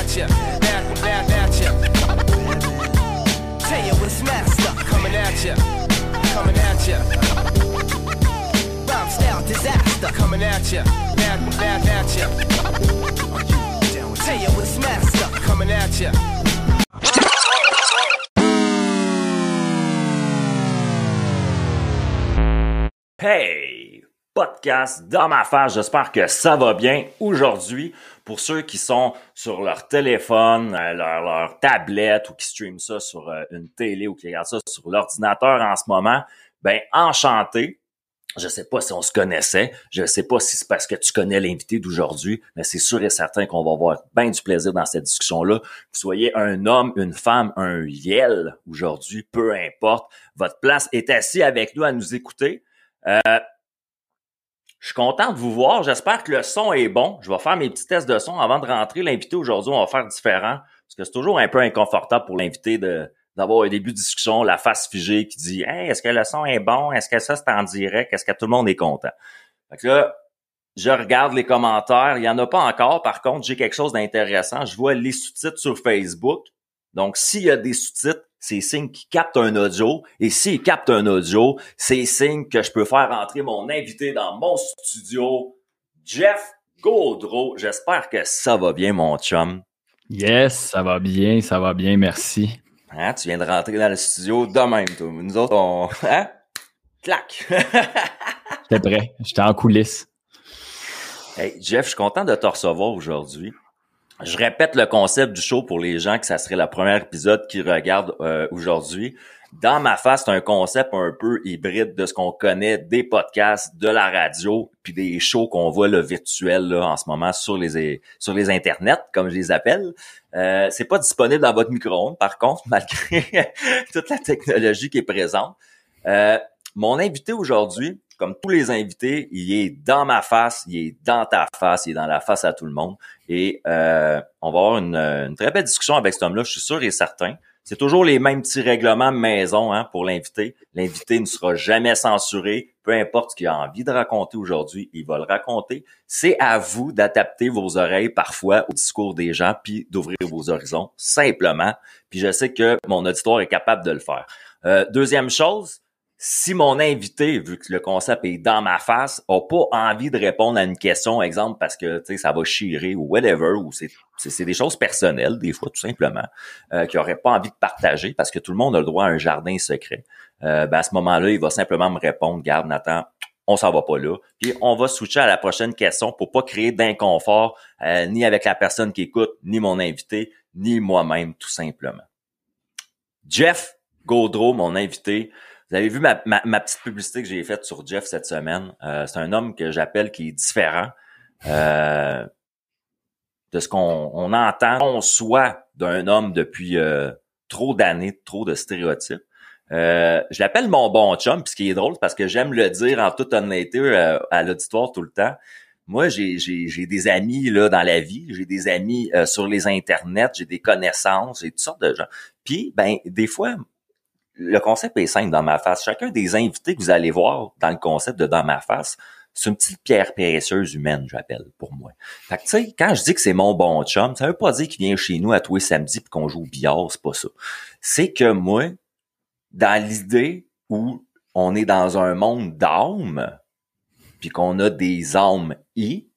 at ya, back, back at ya. Coming at ya, coming at ya. Rhyme style disaster, coming at ya, back, back at ya. Coming at ya. Hey! Podcast dans ma face, j'espère que ça va bien aujourd'hui. Pour ceux qui sont sur leur téléphone, euh, leur, leur tablette ou qui streament ça sur euh, une télé ou qui regardent ça sur l'ordinateur en ce moment, ben enchanté. Je sais pas si on se connaissait, je sais pas si c'est parce que tu connais l'invité d'aujourd'hui, mais c'est sûr et certain qu'on va avoir bien du plaisir dans cette discussion-là. Que soyez un homme, une femme, un yel aujourd'hui, peu importe, votre place est assis avec nous à nous écouter. Euh, je suis content de vous voir. J'espère que le son est bon. Je vais faire mes petits tests de son avant de rentrer. L'invité aujourd'hui, on va faire différent parce que c'est toujours un peu inconfortable pour l'invité d'avoir un début de discussion, la face figée qui dit hey, est-ce que le son est bon? Est-ce que ça c'est en direct? Est-ce que tout le monde est content? Fait que là, je regarde les commentaires. Il y en a pas encore. Par contre, j'ai quelque chose d'intéressant. Je vois les sous-titres sur Facebook. Donc, s'il y a des sous-titres, c'est signe qu'il capte un audio. Et s'il capte un audio, c'est signe que je peux faire entrer mon invité dans mon studio, Jeff Gaudreau. J'espère que ça va bien, mon chum. Yes, ça va bien, ça va bien, merci. Hein, tu viens de rentrer dans le studio de même, toi. Nous autres, on... Hein? Clac! J'étais prêt, j'étais en coulisses. Hey, Jeff, je suis content de te recevoir aujourd'hui. Je répète le concept du show pour les gens que ça serait le premier épisode qu'ils regardent euh, aujourd'hui. Dans ma face, c'est un concept un peu hybride de ce qu'on connaît des podcasts, de la radio, puis des shows qu'on voit le virtuel là, en ce moment sur les sur les internets, comme je les appelle. Euh, c'est pas disponible dans votre micro-ondes, par contre, malgré toute la technologie qui est présente. Euh, mon invité aujourd'hui, comme tous les invités, il est dans ma face, il est dans ta face, il est dans la face à tout le monde. Et euh, on va avoir une, très belle discussion avec cet homme-là, je suis sûr et certain. C'est toujours les mêmes petits règlements maison hein, pour l'invité. L'invité ne sera jamais censuré. Peu importe ce qu'il a envie de raconter aujourd'hui, il va le raconter. C'est à vous d'adapter vos oreilles parfois au discours des gens, puis d'ouvrir vos horizons, simplement. Puis je sais que mon auditoire est capable de le faire. Euh, deuxième chose, si mon invité, vu que le concept est dans ma face, a pas envie de répondre à une question, exemple parce que ça va chirer ou whatever, ou c'est c'est des choses personnelles des fois tout simplement, euh, qu'il aurait pas envie de partager parce que tout le monde a le droit à un jardin secret. Euh, ben à ce moment-là, il va simplement me répondre, garde Nathan, on s'en va pas là. Puis on va switcher à la prochaine question pour pas créer d'inconfort euh, ni avec la personne qui écoute, ni mon invité, ni moi-même tout simplement. Jeff Gaudreau, mon invité. Vous avez vu ma, ma, ma petite publicité que j'ai faite sur Jeff cette semaine? Euh, c'est un homme que j'appelle qui est différent euh, de ce qu'on on entend, on soit d'un homme depuis euh, trop d'années, trop de stéréotypes. Euh, je l'appelle mon bon chum, puis ce qui est drôle, parce que j'aime le dire en toute honnêteté euh, à l'auditoire tout le temps. Moi, j'ai, j'ai, des amis là dans la vie, j'ai des amis euh, sur les internets, j'ai des connaissances, j'ai toutes sortes de gens. Puis, ben, des fois, le concept est simple dans ma face. Chacun des invités que vous allez voir dans le concept de dans ma face, c'est une petite pierre précieuse humaine, j'appelle, pour moi. Fait que, tu sais, quand je dis que c'est mon bon chum, ça veut pas dire qu'il vient chez nous à tous les samedis puis qu'on joue au billard, c'est pas ça. C'est que moi, dans l'idée où on est dans un monde d'âmes, puis qu'on a des âmes i,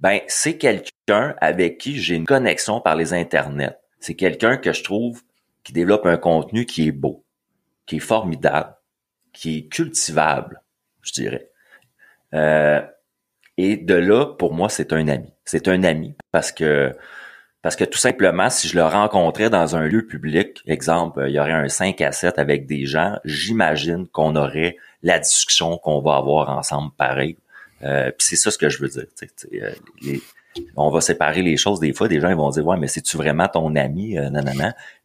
ben, c'est quelqu'un avec qui j'ai une connexion par les internets. C'est quelqu'un que je trouve qui développe un contenu qui est beau qui est formidable, qui est cultivable, je dirais. Euh, et de là, pour moi, c'est un ami. C'est un ami parce que parce que tout simplement, si je le rencontrais dans un lieu public, exemple, il y aurait un 5 à 7 avec des gens, j'imagine qu'on aurait la discussion qu'on va avoir ensemble pareil. Euh, Puis c'est ça ce que je veux dire. Euh, on va séparer les choses des fois. Des gens ils vont dire ouais mais c'est tu vraiment ton ami? Euh, non.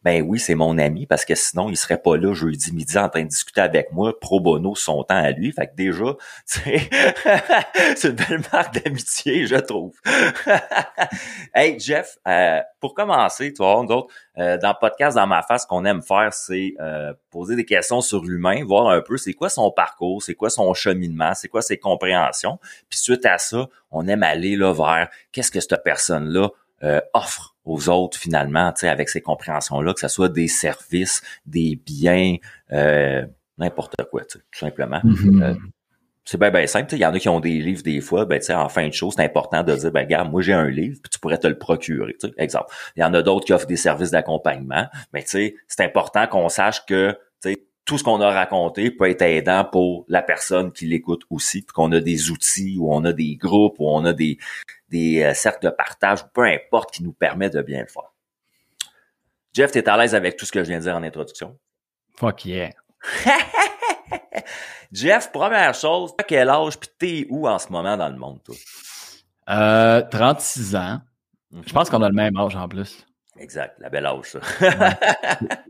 Ben oui c'est mon ami parce que sinon il serait pas là jeudi midi en train de discuter avec moi pro bono son temps à lui. Fait que déjà c'est une belle marque d'amitié je trouve. hey Jeff euh, pour commencer tu vois nous autres euh, dans le podcast dans ma face ce qu'on aime faire c'est euh, poser des questions sur l'humain voir un peu c'est quoi son parcours c'est quoi son cheminement c'est quoi ses compréhensions puis suite à ça on aime aller là vers qu'est-ce que cette personne-là euh, offre aux autres finalement, tu sais, avec ces compréhensions-là, que ce soit des services, des biens, euh, n'importe quoi, tout simplement. Mhm. Euh, c'est bien ben simple. Il y en a qui ont des livres des fois, ben, en fin de chose, c'est important de dire, ben regarde, moi j'ai un livre, puis tu pourrais te le procurer. Exemple. Il y en a d'autres qui offrent des services d'accompagnement. Mais tu sais, c'est important qu'on sache que tout ce qu'on a raconté peut être aidant pour la personne qui l'écoute aussi, puis qu'on a des outils, ou on a des groupes, ou on a des, des euh, cercles de partage, peu importe, qui nous permet de bien le faire. Jeff, t'es à l'aise avec tout ce que je viens de dire en introduction? Fuck yeah. Jeff, première chose, à quel âge puis t'es où en ce moment dans le monde, toi? Euh, 36 ans. Mhm. Je pense qu'on a le même âge en plus. Exact, la belle âge, ça.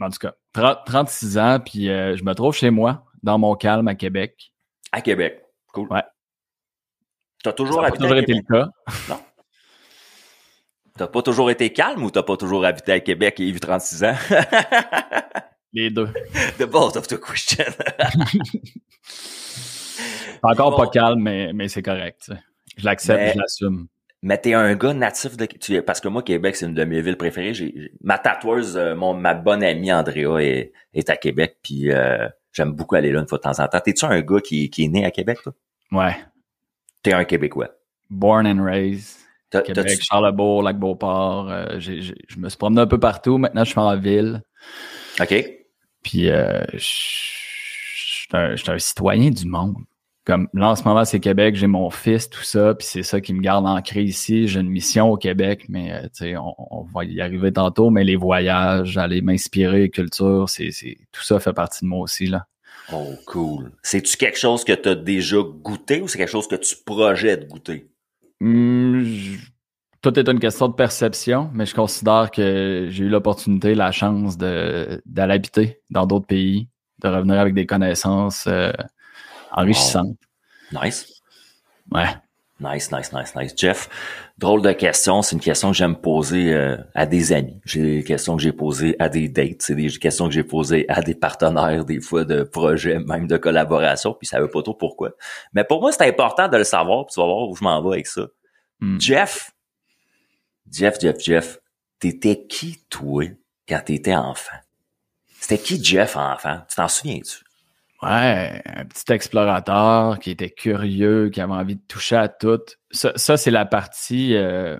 En tout cas, 30 36 ans, puis euh, je me trouve chez moi, dans mon calme à Québec. à Québec. Cool. Ouais. T'as toujours Ça a pas habité toujours à été le cas. T'as pas toujours été calme ou t'as pas toujours habité à Québec et eu 36 ans? Les deux. The both of the question. Encore Bon. pas calme, mais, mais c'est correct. Je l'accepte, Mais- je l'assume. Mais t'es un gars natif de tu parce que moi Québec c'est une de mes villes préférées. J'ai ma tatoueuse, euh, mon ma bonne amie Andrea est, est à Québec puis euh, j'aime beaucoup aller là une fois de temps en temps. T'es-tu un gars qui, qui est né à Québec toi? Ouais. T'es un Québécois. Born and raised. T'as- Québec, Charlebourg, Lac-Beauport. euh, j'ai- j'ai- je me suis promené un peu partout. Maintenant, je suis en ville. Ok. Puis, euh, je je suis un, je suis un citoyen du monde. Comme là, en ce moment, c'est Québec, j'ai mon fils, tout ça, puis c'est ça qui me garde ancré ici. J'ai une mission au Québec, mais euh, tu sais, on, on va y arriver tantôt, mais les voyages, aller m'inspirer, culture, c'est, tout ça fait partie de moi aussi, là. Oh cool. C'est-tu quelque chose que t'as déjà goûté ou c'est quelque chose que tu projettes goûter? Hum, je- tout est une question de perception, mais je considère que j'ai eu l'opportunité, la chance d'aller habiter dans d'autres pays, de revenir avec des connaissances euh, enrichissantes. Nice. Ouais. Nice, nice, nice, nice. Jeff, drôle de question. C'est une question que j'aime poser euh, à des amis. J'ai des questions que j'ai posées à des dates. C'est des questions que j'ai posées à des partenaires, des fois de projets, même de collaboration. Puis ça veut pas trop pourquoi. Mais pour moi, c'est important de le savoir. Puis tu vas voir où je m'en vais avec ça. Hum. Jeff, Jeff, Jeff, Jeff, t'étais qui, toi, quand t'étais enfant? C'était qui Jeff enfant? Tu t'en souviens-tu? Ouais, un petit explorateur qui était curieux, qui avait envie de toucher à tout. Ça, ça, c'est la partie euh,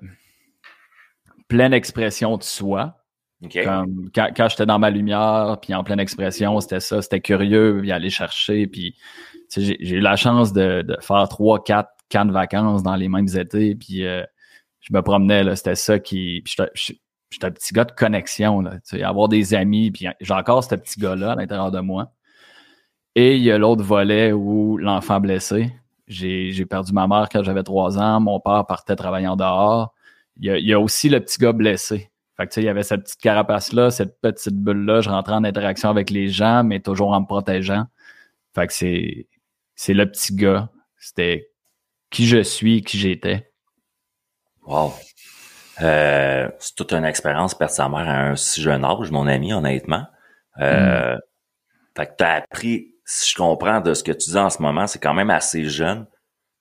pleine expression de soi. OK. Comme quand, quand j'étais dans ma lumière, puis en pleine expression, c'était ça, c'était curieux, puis aller chercher. Puis j'ai eu la chance de, de faire trois, quatre camps de vacances dans les mêmes étés, puis euh, je me promenais, là, c'était ça qui... J'étais- un petit gars de connexion, là, tu sais, avoir des amis, puis j'ai encore ce petit gars-là à l'intérieur de moi. Et il y a l'autre volet où l'enfant blessé. J'ai perdu ma mère quand j'avais trois ans. Mon père partait travailler en dehors. Il y a, il y a aussi le petit gars blessé. Fait que, il y avait cette petite carapace-là, cette petite bulle-là. Je rentrais en interaction avec les gens, mais toujours en me protégeant. Fait que c'est, c'est le petit gars. C'était qui je suis, qui j'étais. Wow. Euh, c'est toute une expérience perdre sa mère à un si jeune âge, mon ami, honnêtement. Euh, Fait que t'as appris, si je comprends de ce que tu dis en ce moment, c'est quand même assez jeune.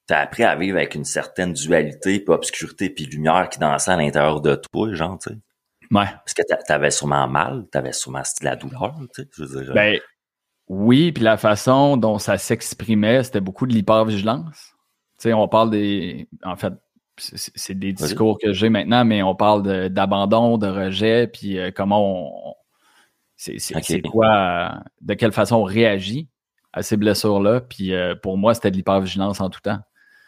T'as appris à vivre avec une certaine dualité, puis obscurité, puis lumière qui dansait à l'intérieur de toi, genre, tu sais. Ouais. Parce que t'a- t'avais sûrement mal, t'avais sûrement de la douleur, tu sais. Je veux dire, Ben, oui, puis la façon dont ça s'exprimait, c'était beaucoup de l'hypervigilance. Tu sais, on parle des. En fait, c'est des discours que j'ai maintenant, mais on parle d'abandon, de, rejet, puis euh, comment on. C'est quoi. euh, de quelle façon on réagit à ces blessures-là. Puis euh, pour moi, c'était de l'hypervigilance en tout temps.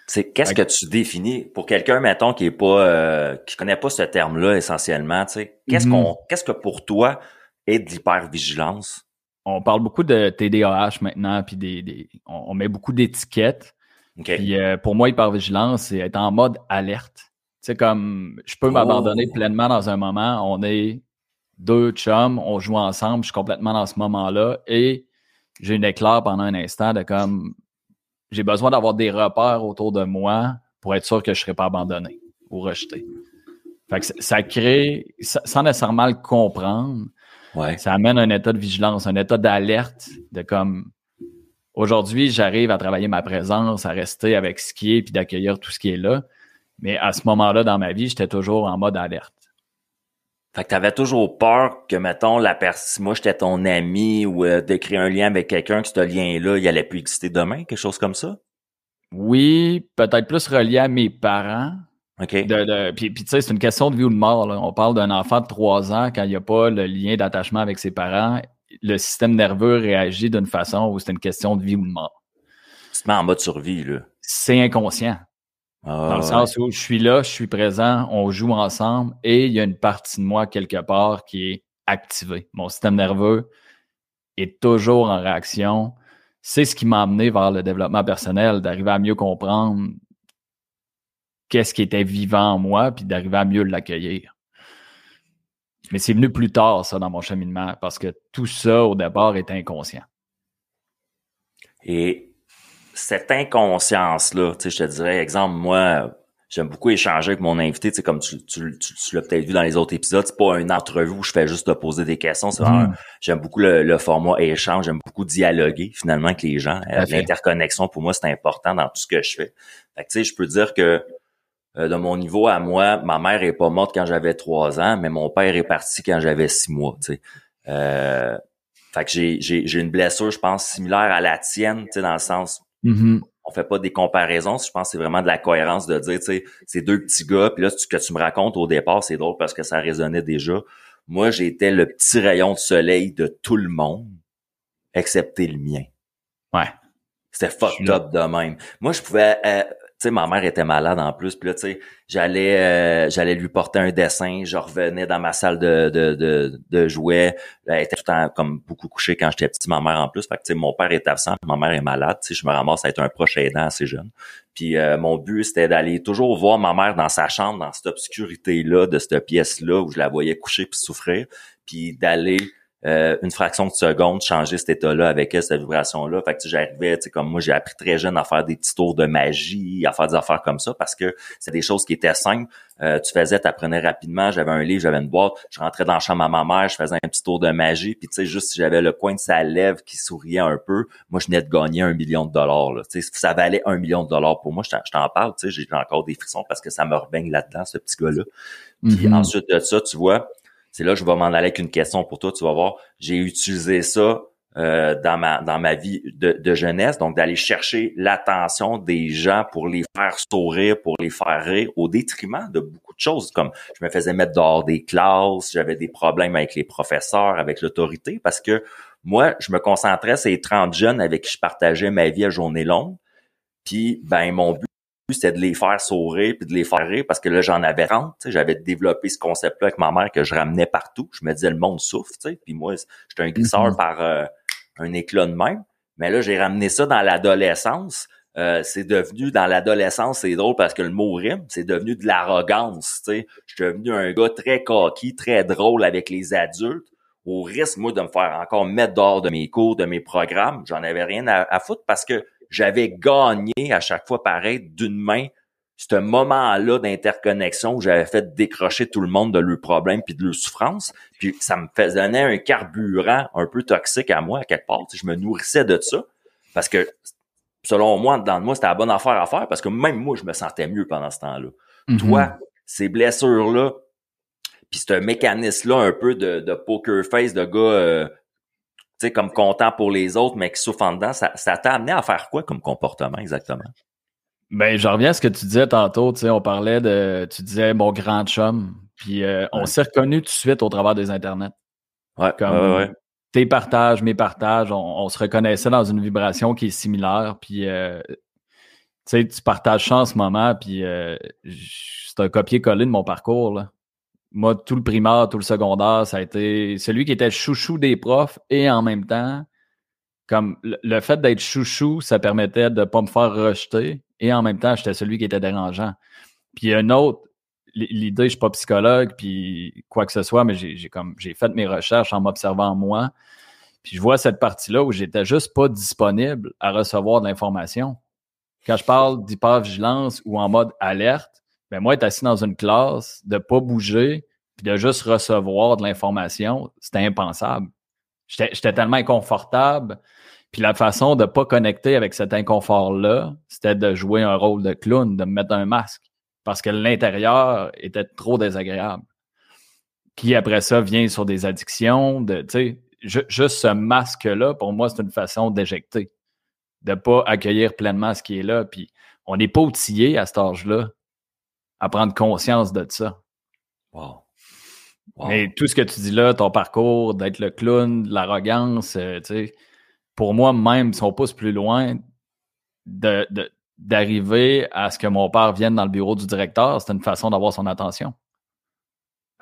C'est qu'est-ce que tu définis? Pour quelqu'un mettons qui est pas euh, qui connaît pas ce terme-là essentiellement, tu sais. Qu'est-ce Mhm. qu'on qu'est-ce que pour toi est de l'hypervigilance? On parle beaucoup de TDAH maintenant, puis des, des- on, on met beaucoup d'étiquettes. OK. Puis euh, pour moi, hypervigilance, c'est être en mode alerte. Tu sais, comme je peux Oh. m'abandonner pleinement dans un moment. On est deux chums, on joue ensemble, je suis complètement dans ce moment-là et j'ai une éclair pendant un instant de comme j'ai besoin d'avoir des repères autour de moi pour être sûr que je ne serai pas abandonné ou rejeté. Fait que ça- crée, sa- sans nécessairement le comprendre, Ouais. ça amène un état de vigilance, un état d'alerte de comme aujourd'hui, j'arrive à travailler ma présence, à rester avec ce qui est puis d'accueillir tout ce qui est là. Mais à ce moment-là dans ma vie, j'étais toujours en mode alerte. Fait que t'avais toujours peur que, mettons, la personne, moi j'étais ton ami ou euh, de créer un lien avec quelqu'un, que ce lien-là, il allait plus exister demain, quelque chose comme ça? Oui, peut-être plus relié à mes parents. OK. De, puis, tu sais, c'est une question de vie ou de mort. Là. On parle d'un enfant de 3 ans, quand il n'y a pas le lien d'attachement avec ses parents, le système nerveux réagit d'une façon où c'est une question de vie ou de mort. Tu te mets en mode survie, là. C'est inconscient. Ah, Dans le sens où je suis là, je suis présent, on joue ensemble et il y a une partie de moi quelque part qui est activée. Mon système nerveux est toujours en réaction. C'est ce qui m'a amené vers le développement personnel, d'arriver à mieux comprendre qu'est-ce qui était vivant en moi, puis d'arriver à mieux l'accueillir. Mais c'est venu plus tard, ça, dans mon cheminement, parce que tout ça, au départ, était inconscient. Et cette inconscience-là, tu sais, je te dirais, exemple, moi, j'aime beaucoup échanger avec mon invité, tu sais, comme tu, tu, tu, l'as peut-être vu dans les autres épisodes, c'est pas une entrevue où je fais juste te poser des questions, c'est vraiment, j'aime beaucoup le, format échange, j'aime beaucoup dialoguer, finalement, avec les gens. L'interconnexion, pour moi, c'est important dans tout ce que je fais. Fait que, tu sais, je peux dire que euh, de mon niveau à moi, ma mère est pas morte quand j'avais trois ans, mais mon père est parti quand j'avais six mois. Tu sais. Euh, fait que j'ai, j'ai, j'ai une blessure, je pense, similaire à la tienne, tu sais, dans le sens, mm-hmm. on fait pas des comparaisons. Je pense que c'est vraiment de la cohérence de dire, tu sais, ces deux petits gars, puis là, ce que tu me racontes au départ, c'est drôle parce que ça résonnait déjà. Moi, j'étais le petit rayon de soleil de tout le monde, excepté le mien. Ouais. C'était fucked up de même. Moi, je pouvais, euh, sais, ma mère était malade en plus. Puis là, tu sais, j'allais euh, j'allais lui porter un dessin. Je revenais dans ma salle de, de, de, jouets. Elle était tout le temps comme beaucoup couchée quand j'étais petit, ma mère en plus. Fait que, tu sais, mon père est absent, ma mère est malade. Tu sais, je me ramasse à être un proche aidant assez jeune. Puis euh, mon but, c'était d'aller toujours voir ma mère dans sa chambre, dans cette obscurité-là, de cette pièce-là, où je la voyais coucher puis souffrir. Puis d'aller euh, une fraction de seconde changer cet état-là avec elle, cette vibration-là. Fait que j'arrivais, tu sais, comme moi, j'ai appris très jeune à faire des petits tours de magie, à faire des affaires comme ça, parce que c'est des choses qui étaient simples. Euh, tu faisais, tu apprenais rapidement, j'avais un livre, j'avais une boîte, je rentrais dans la chambre à ma mère, je faisais un petit tour de magie, puis tu sais, juste si j'avais le coin de sa lèvre qui souriait un peu, moi, je venais de gagner un million de dollars. Là. Tu sais, ça valait un million de dollars pour moi. Je t'en parle, tu sais, j'ai encore des frissons parce que ça me rebaigne là-dedans, ce petit gars-là. Puis Mhm. ensuite de ça, tu vois, c'est là que je vais m'en aller avec une question pour toi. Tu vas voir, j'ai utilisé ça euh, dans ma dans ma vie de, de jeunesse, donc d'aller chercher l'attention des gens pour les faire sourire, pour les faire rire, au détriment de beaucoup de choses, comme je me faisais mettre dehors des classes, j'avais des problèmes avec les professeurs, avec l'autorité, parce que moi, je me concentrais sur les 30 jeunes avec qui je partageais ma vie à journée longue. Puis, ben, mon but, c'était de les faire sourire puis de les faire rire parce que là j'en avais 30, j'avais développé ce concept-là avec ma mère que je ramenais partout. Je me disais le monde souffre, tu sais. Puis moi j'étais un glisseur Mhm. par euh, un éclat de même. Mais là j'ai ramené ça dans l'adolescence. Euh, c'est devenu dans l'adolescence, c'est drôle parce que le mot rime, c'est devenu de l'arrogance, tu sais. Je suis devenu un gars très coquille, très drôle avec les adultes au risque, moi, de me faire encore mettre dehors de mes cours, de mes programmes. J'en avais rien à, à foutre parce que j'avais gagné à chaque fois pareil d'une main ce moment-là d'interconnexion où j'avais fait décrocher tout le monde de leurs problèmes puis de leurs souffrances. Puis ça me faisait donner un carburant un peu toxique à moi, à quelque part. Je me nourrissais de ça parce que, selon moi, dans moi, c'était la bonne affaire à faire parce que même moi, je me sentais mieux pendant ce temps-là. Mhm. Toi, ces blessures-là, puis ce mécanisme-là un peu de, de poker face, de gars, euh, sais, comme content pour les autres, mais qui souffrent en dedans, ça ça t'a amené à faire quoi comme comportement exactement? Ben, je reviens à ce que tu disais tantôt. Tu sais, on parlait de. Tu disais mon grand chum. Puis euh, on Ouais. s'est reconnu tout de suite au travers des internets. Ouais, Comme ouais, ouais. tes partages, mes partages, on, on se reconnaissait dans une vibration qui est similaire. Puis euh, tu sais, tu partages ça en ce moment. Puis euh, c'est un copier-coller de mon parcours. Là. Moi, tout le primaire, tout le secondaire, ça a été celui qui était chouchou des profs et en même temps, comme le, fait d'être chouchou, ça permettait de pas me faire rejeter et en même temps, j'étais celui qui était dérangeant. Puis un autre, l'idée, je suis pas psychologue, puis quoi que ce soit, mais j'ai j'ai comme j'ai fait mes recherches en m'observant moi. Puis je vois cette partie-là où j'étais juste pas disponible à recevoir de l'information. Quand je parle d'hypervigilance ou en mode alerte, ben moi, être assis dans une classe, de pas bouger, puis de juste recevoir de l'information, c'était impensable. J'étais tellement inconfortable. Puis la façon de pas connecter avec cet inconfort-là, c'était de jouer un rôle de clown, de me mettre un masque. parce que l'intérieur était trop désagréable. Puis après ça, vient sur des addictions, de, sais, juste ce masque-là, pour moi, c'est une façon d'éjecter, de pas accueillir pleinement ce qui est là. Puis on n'est pas outillé à cet âge-là à prendre conscience de ça. Wow. Mais tout ce que tu dis là, ton parcours, d'être le clown, l'arrogance, euh, tu sais, pour moi, même si on pousse plus loin, d'arriver à ce que mon père vienne dans le bureau du directeur, c'est une façon d'avoir son attention.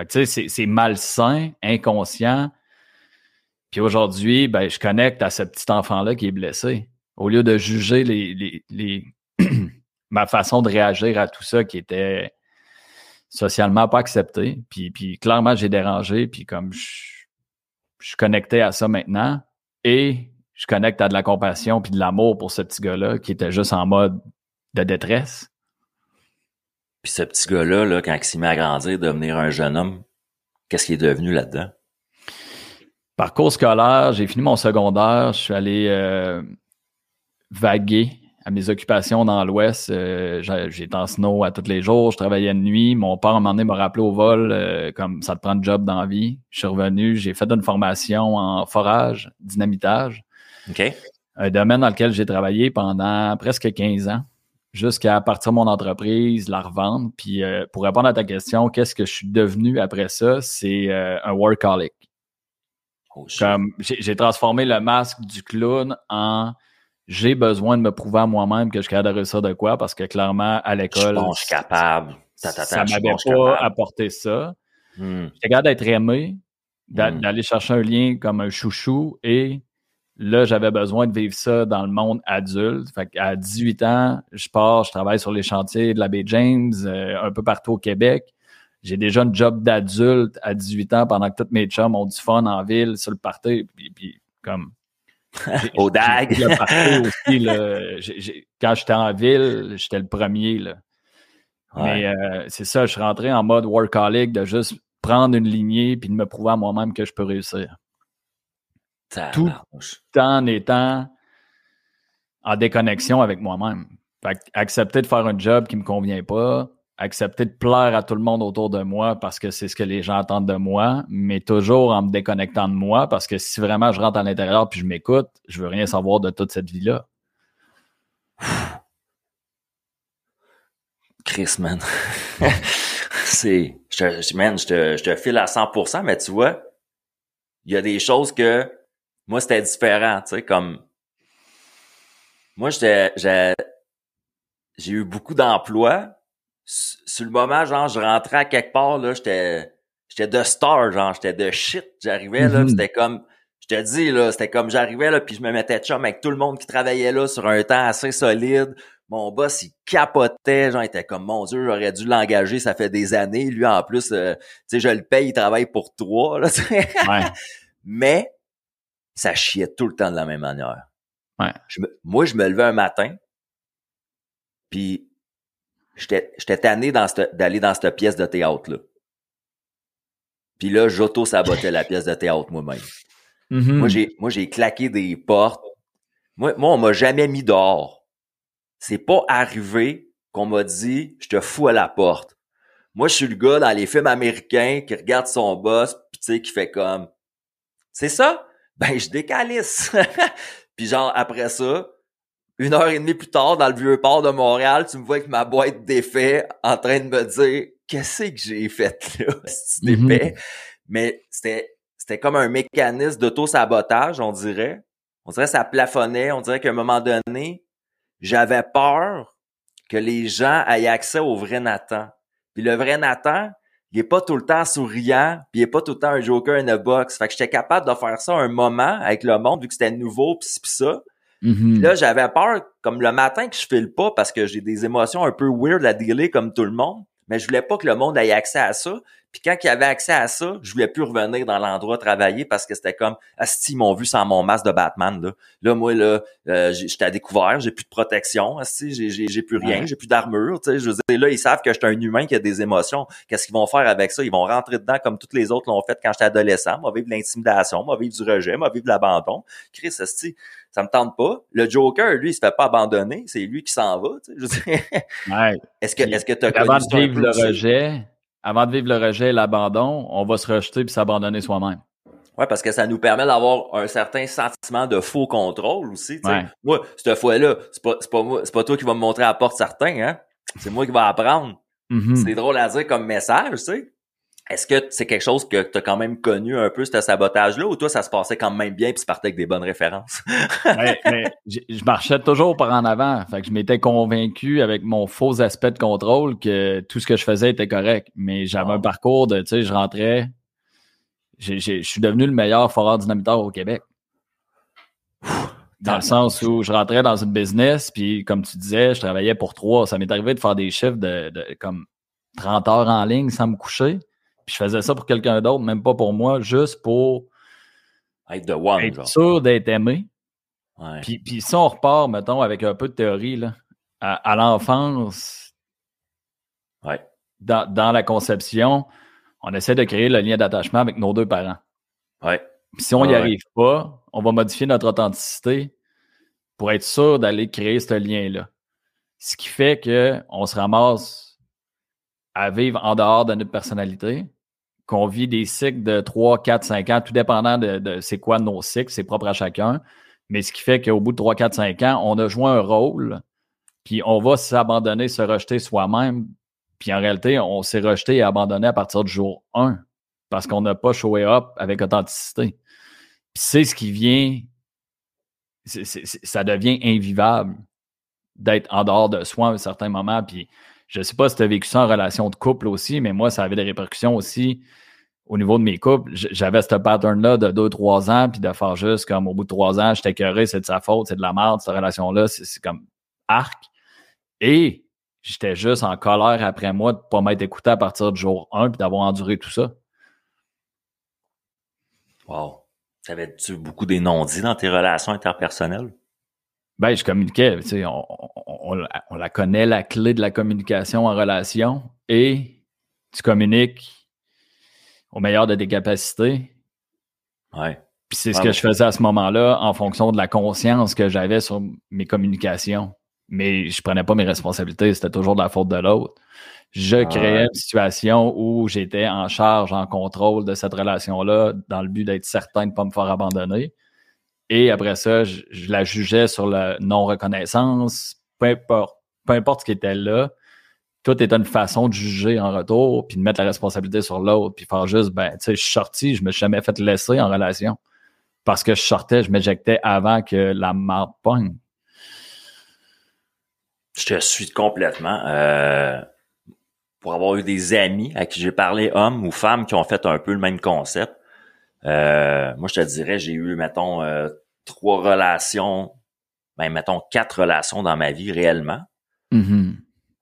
tu sais, c'est malsain, inconscient. Puis aujourd'hui, ben, je connecte à ce petit enfant-là qui est blessé. Au lieu de juger les, les ma façon de réagir à tout ça qui était socialement pas accepté. Puis, puis clairement, j'ai dérangé. Puis comme je, je suis connecté à ça maintenant et je connecte à de la compassion puis de l'amour pour ce petit gars-là qui était juste en mode de détresse. Puis ce petit gars-là, là, quand il s'est mis à grandir, devenir un jeune homme, qu'est-ce qu'il est devenu là-dedans? Parcours scolaire, j'ai fini mon secondaire, je suis allé euh, vaguer à mes occupations dans l'Ouest. Euh, j'étais en snow à tous les jours, je travaillais de nuit. Mon père, à un moment donné, m'a rappelé au vol, euh, comme ça te prend un job dans la vie. Je suis revenu, j'ai fait une formation en forage, dynamitage. OK. Un domaine dans lequel j'ai travaillé pendant presque 15 ans, jusqu'à partir de mon entreprise, la revendre. Puis euh, pour répondre à ta question, qu'est-ce que je suis devenu après ça? C'est un workaholic. Oh, j'ai transformé le masque du clown en j'ai besoin de me prouver à moi-même que je suis capable de réussir de quoi parce que clairement, à l'école. Je suis capable. ça m'avait pas apporté ça. Hmm. J'étais capable d'être aimé, hmm. d'aller chercher un lien comme un chouchou et là, j'avais besoin de vivre ça dans le monde adulte. Fait à 18 ans, je pars, je travaille sur les chantiers de la baie James, euh, un peu partout au Québec. J'ai déjà un job d'adulte à 18 ans pendant que tous mes chums ont du fun en ville, sur le party. Puis, puis comme Au DAG. quand j'étais en ville, j'étais le premier. Là. Mais euh, c'est ça, je suis rentré en mode workaholic de juste prendre une lignée puis de me prouver à moi-même que je peux réussir. Tout en étant en déconnexion avec moi-même. accepter de faire un job qui ne me convient pas, accepter de plaire à tout le monde autour de moi parce que c'est ce que les gens attendent de moi, mais toujours en me déconnectant de moi parce que si vraiment je rentre à l'intérieur puis je m'écoute, je veux rien savoir de toute cette vie-là. Chris, man. c'est, je te, man, je te, je te file à 100%, mais tu vois, il y a des choses que, moi, c'était différent, tu sais, comme, moi, j'ai eu beaucoup d'emplois, sur le moment, genre, je rentrais à quelque part, là, j'étais, j'étais de star, genre, j'étais de shit. J'arrivais, là, mm-hmm. c'était comme, je te dis, là, c'était comme j'arrivais, là, puis je me mettais de chum avec tout le monde qui travaillait là sur un temps assez solide. Mon boss, il capotait, genre, il était comme, mon Dieu, j'aurais dû l'engager, ça fait des années. Lui, en plus, euh, tu sais, je le paye, il travaille pour toi, là, ouais. Mais, ça chiait tout le temps de la même manière. Ouais. moi, je me levais un matin, puis j'étais tanné d'aller dans cette pièce de théâtre-là. Puis là, j'auto-sabotais la pièce de théâtre moi-même. Mm-hmm. Moi, j'ai, moi, j'ai claqué des portes. Moi, moi on m'a jamais mis dehors. C'est pas arrivé qu'on m'a dit, je te fous à la porte. Moi, je suis le gars dans les films américains qui regarde son boss, pis tu sais, qui fait comme, c'est ça? Ben, je décalisse. puis genre, après ça, une heure et demie plus tard, dans le vieux port de Montréal, tu me vois avec ma boîte d'effets en train de me dire qu'est-ce que j'ai fait là, c'est mm Mais c'était c'était comme un mécanisme d'auto-sabotage, on dirait. On dirait que ça plafonnait, on dirait qu'à un moment donné, j'avais peur que les gens aient accès au vrai Nathan. Puis le vrai Nathan, il est pas tout le temps souriant, puis il est pas tout le temps un joker in a box. Fait que j'étais capable de faire ça un moment avec le monde, vu que c'était nouveau, pis, pis ça. Mm-hmm. Là, j'avais peur, comme le matin que je file pas parce que j'ai des émotions un peu weird à dealer comme tout le monde, mais je voulais pas que le monde ait accès à ça. Puis quand il avait accès à ça, je voulais plus revenir dans l'endroit travailler parce que c'était comme Asti, ils m'ont vu sans mon masque de Batman. Là, là moi, là, euh, j'étais à découvert, j'ai plus de protection, Asti, j'ai, j'ai, plus rien, j'ai plus d'armure. Tu sais, je veux dire, là, ils savent que j'étais un humain qui a des émotions. Qu'est-ce qu'ils vont faire avec ça? Ils vont rentrer dedans comme toutes les autres l'ont fait quand j'étais adolescent. Moi, vivre l'intimidation, moi, vivre du rejet, moi, vivre l'abandon. Chris, Asti, ça me tente pas. Le Joker, lui, il se fait pas abandonner, c'est lui qui s'en va. Tu je veux dire. Ouais. Est-ce que, est-ce que t'as Avant connu de vivre le rejet, avant de vivre le rejet et l'abandon, on va se rejeter puis s'abandonner soi-même. Ouais, parce que ça nous permet d'avoir un certain sentiment de faux contrôle aussi. Ouais. Moi, cette fois-là, c'est pas, pas moi, c'est pas toi qui va me montrer à la porte certain, hein. C'est moi qui va apprendre. Mhm. C'est drôle à dire comme message, tu sais. Est-ce que c'est quelque chose que tu as quand même connu un peu, ce sabotage-là, ou toi, ça se passait quand même bien puis tu partais avec des bonnes références? Ouais, mais je marchais toujours par en avant. Fait que je m'étais convaincu avec mon faux aspect de contrôle que tout ce que je faisais était correct. Mais j'avais un parcours de, tu sais, je rentrais. Je suis devenu le meilleur foreur dynamiteur au Québec. Dans le sens où je rentrais dans une business, puis comme tu disais, je travaillais pour trois. Ça m'est arrivé de faire des chiffres de, de comme 30 heures en ligne sans me coucher. Puis je faisais ça pour quelqu'un d'autre, même pas pour moi, juste pour Être de one, être genre. sûr d'être aimé. Ouais. Puis, puis si on repart, mettons, avec un peu de théorie, là, à, à l'enfance, Ouais. dans, dans la conception, on essaie de créer le lien d'attachement avec nos deux parents. Ouais. Puis si on n'y arrive pas, on va modifier notre authenticité pour être sûr d'aller créer ce lien-là. Ce qui fait qu'on se ramasse à vivre en dehors de notre personnalité, qu'on vit des cycles de 3, 4, 5 ans, tout dépendant de, c'est quoi nos cycles, c'est propre à chacun. Mais ce qui fait qu'au bout de 3, 4, 5 ans, on a joué un rôle, puis on va s'abandonner, se rejeter soi-même. Puis en réalité, on s'est rejeté et abandonné à partir du jour 1 parce qu'on n'a pas showé up avec authenticité. Puis c'est ce qui vient, ça devient invivable d'être en dehors de soi à un certain moment. Puis je sais pas si tu as vécu ça en relation de couple aussi, mais moi, ça avait des répercussions aussi au niveau de mes couples. J'avais ce pattern-là de deux, trois ans, puis de faire juste comme au bout de trois ans, j'étais écœuré, c'est de sa faute, c'est de la merde, cette relation-là, c'est comme arc. Et j'étais juste en colère après moi de pas m'être écouté à partir du jour 1 puis d'avoir enduré tout ça. Wow. T'avais-tu beaucoup des non-dits dans tes relations interpersonnelles? Ben, je communiquais, tu sais, on, on- on la- on la connaît, la clé de la communication en relation, et tu communiques au meilleur de tes capacités. Ouais. Puis c'est ce que je faisais à ce moment-là en fonction de la conscience que j'avais sur mes communications. Mais je prenais pas mes responsabilités, c'était toujours de la faute de l'autre. Je créais Ouais. une situation où j'étais en charge, en contrôle de cette relation-là, dans le but d'être certain de ne pas me faire abandonner. Et après ça, je, je la jugeais sur la non-reconnaissance, peu importe, peu importe ce qui était là. Tout était une façon de juger en retour, puis de mettre la responsabilité sur l'autre, puis faire juste, ben, tu sais, je suis sorti, je me suis jamais fait laisser en relation. Parce que je sortais, je m'éjectais avant que la marde pogne. Je te suis complètement. Euh, pour avoir eu des amis à qui j'ai parlé, hommes ou femmes, qui ont fait un peu le même concept. Euh, moi, je te dirais, j'ai eu, mettons, euh, trois relations, ben, mettons, quatre relations dans ma vie réellement. Mhm.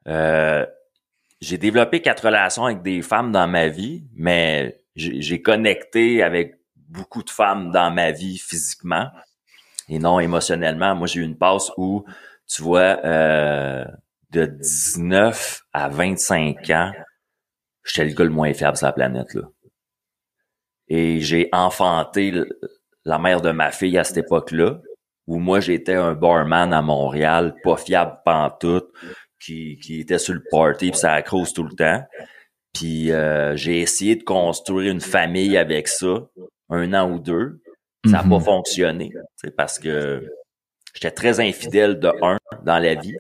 Euh, j'ai développé quatre relations avec des femmes dans ma vie, mais j'ai j'ai connecté avec beaucoup de femmes dans ma vie physiquement et non émotionnellement. Moi, j'ai eu une passe où, tu vois, euh, de 19 à 25 ans, j'étais le gars le moins fiable sur la planète, là. Et j'ai enfanté la mère de ma fille à cette époque-là, où moi, j'étais un barman à Montréal, pas fiable pantoute, qui, qui était sur le party puis ça accrose tout le temps. Puis euh, j'ai essayé de construire une famille avec ça, un an ou deux. Ça n'a Mhm. pas fonctionné, tu sais, parce que j'étais très infidèle de un dans la vie.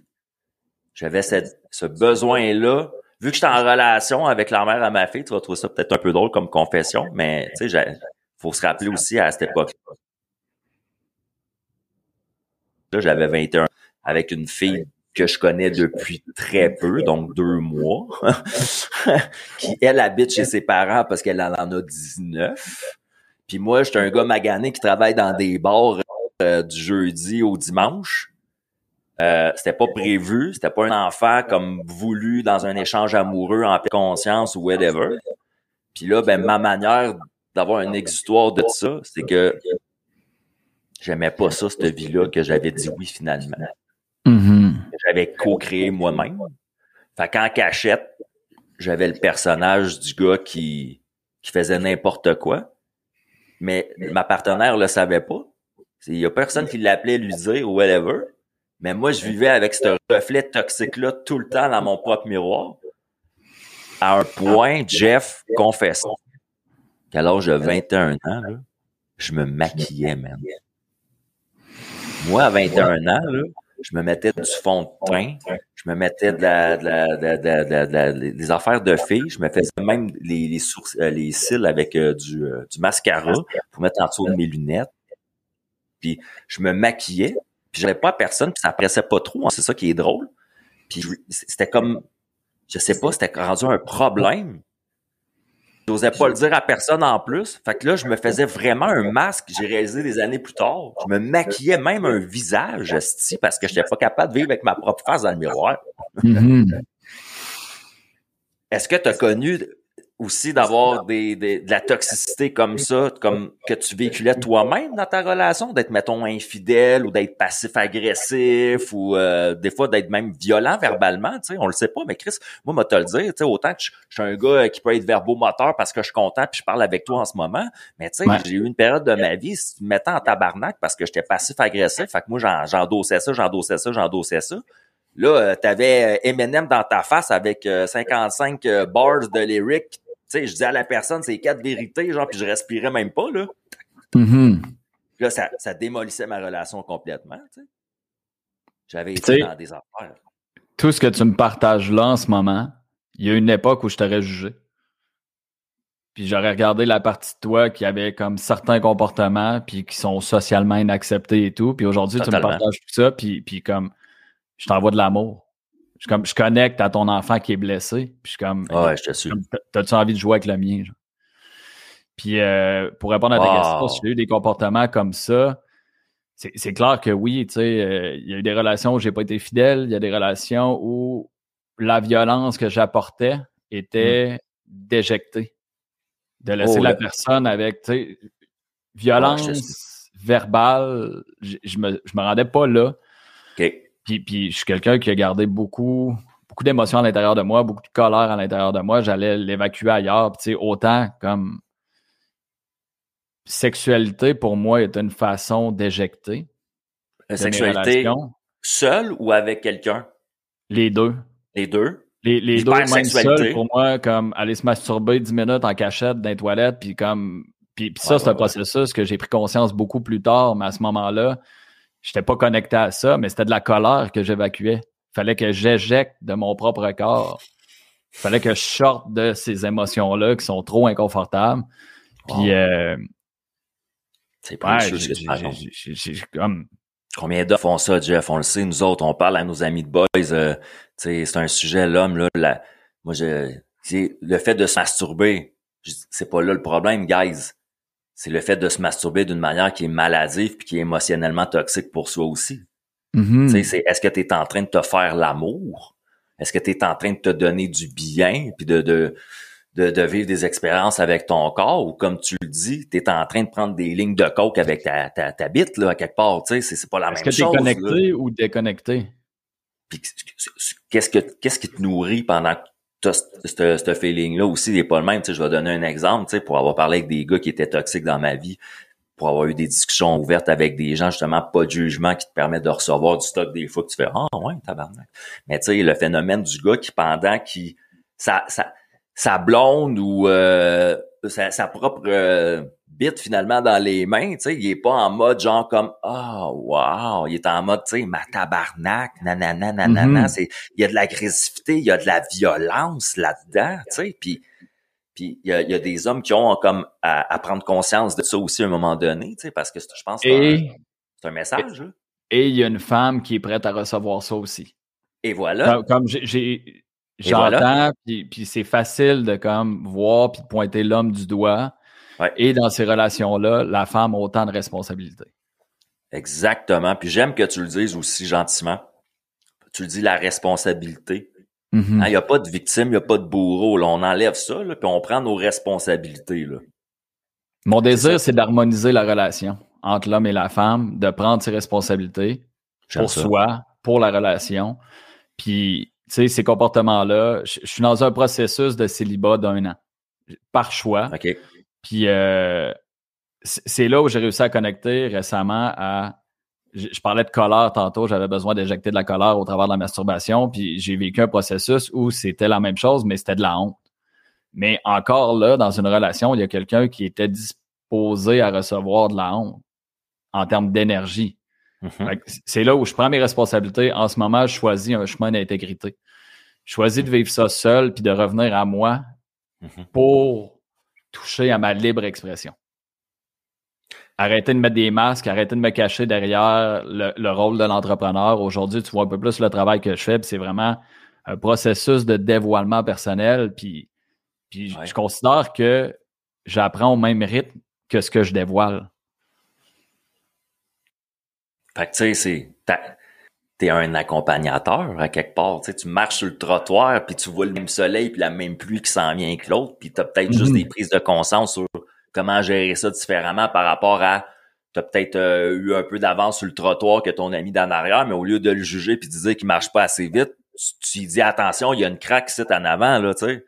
J'avais cette- ce besoin-là. Vu que j'étais en relation avec la mère à ma fille, tu vas trouver ça peut-être un peu drôle comme confession, mais tu sais, faut se rappeler aussi à cette époque. Là, j'avais 21 avec une fille que je connais depuis très peu, donc deux mois, qui, elle, habite chez ses parents parce qu'elle en a 19. Puis moi, j'étais un gars magané qui travaille dans des bars euh, du jeudi au dimanche. Euh, c'était pas prévu, c'était pas un enfant comme voulu dans un échange amoureux en pleine conscience ou whatever. Puis là, ben, ma manière d'avoir un exutoire de ça, c'est que j'aimais pas ça, cette vie-là, que j'avais dit oui finalement. Mhm. J'avais co-créé moi-même. Fait qu'en cachette, j'avais le personnage du gars qui, qui faisait n'importe quoi. Mais ma partenaire le savait pas. Il y a personne qui l'appelait lui dire ou whatever. Mais moi, je vivais avec ce reflet toxique-là tout le temps dans mon propre miroir. À un point, Jeff confesse qu'à l'âge de 21 ans, je me maquillais, man. Moi, à 21 ans, je me mettais du fond de teint, je me mettais des affaires de filles, je me faisais même les, euh, cils avec euh, euh, du mascara pour mettre en dessous de mes lunettes. Puis je me maquillais, puis j'avais pas personne, puis ça pressait pas trop, hein, c'est ça qui est drôle. Puis je- c'était comme, je sais pas, c'était rendu un problème. J'osais pas le dire à personne en plus. Fait que là, je me faisais vraiment un masque, j'ai réalisé des années plus tard. Je me maquillais même un visage, esti, parce que j'étais pas capable de vivre avec ma propre face dans le miroir. Mhm. Est-ce que tu as connu aussi d'avoir des, des- de la toxicité comme ça, comme que tu véhiculais toi-même dans ta relation, d'être, mettons, infidèle ou d'être passif-agressif ou euh, des fois d'être même violent verbalement, tu sais, on le sait pas, mais Chris, moi, moi te le dire, tu sais, autant que je, je suis un gars qui peut être verbomoteur parce que je suis content puis je parle avec toi en ce moment, mais tu sais, Ouais. j'ai eu une période de ma vie me mettant en tabarnak parce que j'étais passif-agressif, fait que moi, j'en- j'endossais ça, j'endossais ça, j'endossais ça. Là, euh, t'avais euh, Eminem dans ta face avec euh, 55 euh, bars de lyrics. Sais, je disais à la personne, c'est quatre vérités, genre, puis je respirais même pas, là. Mhm. Là, ça, ça démolissait ma relation complètement, tu sais. J'avais été dans des affaires. Tout ce que tu me partages là en ce moment, il y a une époque où je t'aurais jugé. Puis j'aurais regardé la partie de toi qui avait comme certains comportements puis qui sont socialement inacceptés et tout. Puis aujourd'hui, tu me partages tout ça, puis, puis comme je t'envoie de l'amour. Je, comme, je connecte à ton enfant qui est blessé. Puis je suis comme, Ouais, je t'as-tu envie de jouer avec le mien? genre? Puis euh, pour répondre à ta Wow. question, si j'ai eu des comportements comme ça, c'est clair que oui, tu sais, euh, il y a eu des relations où j'ai pas été fidèle, il y a des relations où la violence que j'apportais était d'éjecter. De laisser Oh, la personne avec, tu sais, je violence verbale, je, je me, je me rendais pas là. Puis, puis je suis quelqu'un qui a gardé beaucoup, beaucoup d'émotions à l'intérieur de moi, beaucoup de colère à l'intérieur de moi. J'allais l'évacuer ailleurs. Puis, tu sais, autant comme sexualité, pour moi, est une façon d'éjecter. La sexualité seule ou avec quelqu'un? Les deux. Les deux? Les, les deux, même seuls, pour moi, comme aller se masturber 10 minutes en cachette dans les toilettes, puis comme... Puis, puis ça, Ouais, c'est un ouais. processus que j'ai pris conscience beaucoup plus tard, mais à ce moment-là, j'étais pas connecté à ça, mais c'était de la colère que j'évacuais. Fallait que j'éjecte de mon propre corps. Fallait que je sorte de ces émotions-là qui sont trop inconfortables. Puis, euh, C'est pas ouais, chose que comme... Combien d'offres font ça, Jeff? On le sait, nous autres, on parle à nos amis de boys. euh, c'est un sujet, l'homme, là. la- moi, je, le fait de se masturber. C'est pas là le problème, guys. C'est le fait de se masturber d'une manière qui est maladive puis qui est émotionnellement toxique pour soi aussi. Tu sais, c'est est-ce que tu es en train de te faire l'amour? Est-ce que tu es en train de te donner du bien puis de, de, de, de vivre des expériences avec ton corps? Ou comme tu le dis, tu es en train de prendre des lignes de coke avec ta, ta, ta bite là, à quelque part, tu sais, c'est, pas la Est-ce même que tu es chose. là. connecté ou déconnecté? Puis qu'est-ce que qu'est-ce qui te nourrit pendant que ce, feeling-là aussi, il est pas le même. Tu sais, je vais donner un exemple, tu sais, pour avoir parlé avec des gars qui étaient toxiques dans ma vie, pour avoir eu des discussions ouvertes avec des gens, justement, pas de jugement qui te permet de recevoir du stock des fois que tu fais Ah ouais, tabarnak. Mais tu sais, le phénomène du gars qui, pendant qui sa, sa, sa blonde ou euh, sa, sa propre euh, bite finalement dans les mains, tu sais, il est pas en mode genre comme ah wow, il est en mode tu sais ma tabarnak, nanana nanana, Mhm. c'est il y a de l'agressivité, il y a de la violence là-dedans, tu sais, puis puis il y a, il y a des hommes qui ont comme à, à prendre conscience de ça aussi à un moment donné, tu sais, parce que je pense que c'est un, message. là. et il y a une femme qui est prête à recevoir ça aussi. Et voilà. Comme, comme j'ai- j'entends, voilà. puis, puis c'est facile de comme voir puis de pointer l'homme du doigt. Ouais. Et dans ces relations-là, la femme a autant de responsabilités. Exactement. Puis j'aime que tu le dises aussi gentiment. Tu le dis la responsabilité. Mhm. Il n'y a pas de victime, il n'y a pas de bourreau. Là. On enlève ça, là, puis on prend nos responsabilités. Là. Mon désir, c'est d'harmoniser la relation entre l'homme et la femme, de prendre ses responsabilités pour ça. soi, pour la relation. Puis, tu sais, ces comportements-là, je je suis dans un processus de célibat d'un an, par choix. OK. Puis, euh, c'est là où j'ai réussi à connecter récemment à. Je, parlais de colère tantôt, j'avais besoin d'éjecter de la colère au travers de la masturbation, puis j'ai vécu un processus où c'était la même chose, mais c'était de la honte. Mais encore là, dans une relation, il y a quelqu'un qui était disposé à recevoir de la honte en termes d'énergie. Mhm. Que C'est là où je prends mes responsabilités. En ce moment, je choisis un chemin d'intégrité. Je choisis de vivre ça seul puis de revenir à moi Mhm. pour toucher à ma libre expression. Arrêter de mettre des masques, arrêter de me cacher derrière le, le rôle de l'entrepreneur. Aujourd'hui, tu vois un peu plus le travail que je fais, puis c'est vraiment un processus de dévoilement personnel. Puis, puis je- Ouais. je considère que j'apprends au même rythme que ce que je dévoile. Fait que tu sais, c'est. T'es un accompagnateur à quelque part. Tu sais, tu marches sur le trottoir, puis tu vois le même soleil, puis la même pluie qui s'en vient que l'autre, puis t'as peut-être juste Mhm. des prises de conscience sur comment gérer ça différemment par rapport à. T'as peut-être euh, eu un peu d'avance sur le trottoir que ton ami d'en arrière, mais au lieu de le juger puis de dire qu'il marche pas assez vite, tu, tu dis attention, il y a une craque ici en avant, là, tu sais.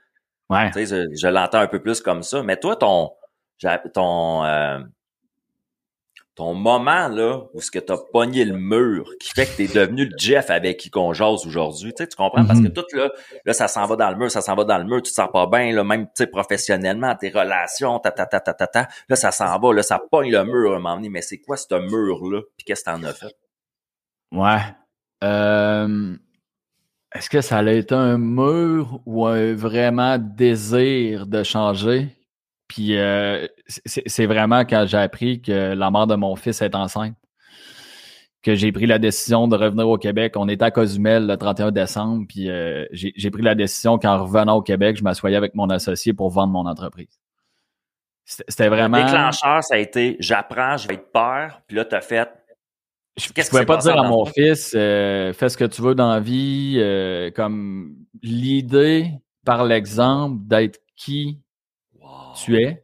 Ouais. Tu sais, je, je l'entends un peu plus comme ça. Mais toi, ton ton euh, ton moment là où ce que t'as pogné le mur qui fait que t'es devenu le Jeff avec qui qu'on jase aujourd'hui, tu sais, tu comprends? Parce que Mhm. tout là, là ça s'en va dans le mur, ça s'en va dans le mur, tu te sens pas bien là, même tu sais professionnellement, tes relations, ta ta ta ta ta ta, là ça s'en va, là ça pogne le mur à un moment donné. Mais c'est quoi ce mur là Puis qu'est-ce que t'en as fait? Ouais. Euh, Est-ce que ça a été un mur ou un vraiment désir de changer? Puis euh, c'est vraiment quand j'ai appris que la mère de mon fils est enceinte que j'ai pris la décision de revenir au Québec. On était à Cozumel le 31 décembre, puis euh, j'ai pris la décision qu'en revenant au Québec, je m'assoyais avec mon associé pour vendre mon entreprise. C'était vraiment... Le déclencheur, ça a été j'apprends, je vais être peur, puis là t'as fait je, je pouvais pas dire à mon fils euh, fais ce que tu veux dans la vie euh, comme l'idée par l'exemple d'être qui tu es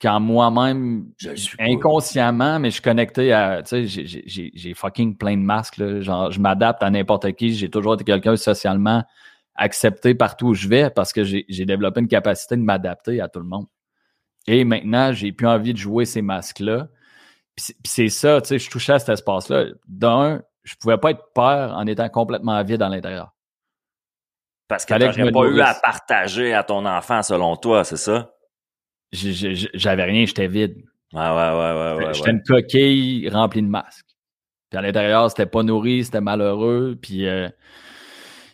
quand moi-même inconsciemment mais je suis connecté à tu sais j'ai- fucking plein de masques là. genre je m'adapte à n'importe qui j'ai toujours été quelqu'un socialement accepté partout où je vais parce que j'ai développé une capacité de m'adapter à tout le monde et maintenant j'ai plus envie de jouer ces masques là puis c'est- ça, tu sais, je touchais à cet espace-là. D'un, je pouvais pas être peur en étant complètement vide à l'intérieur. Parce que me pas eu à partager à ton enfant selon toi, c'est ça? J'avais rien, j'étais vide. Ouais, ouais, ouais, ouais, ouais. j'étais ouais. une coquille remplie de masques. Puis à l'intérieur, c'était pas nourri, c'était malheureux. Puis euh,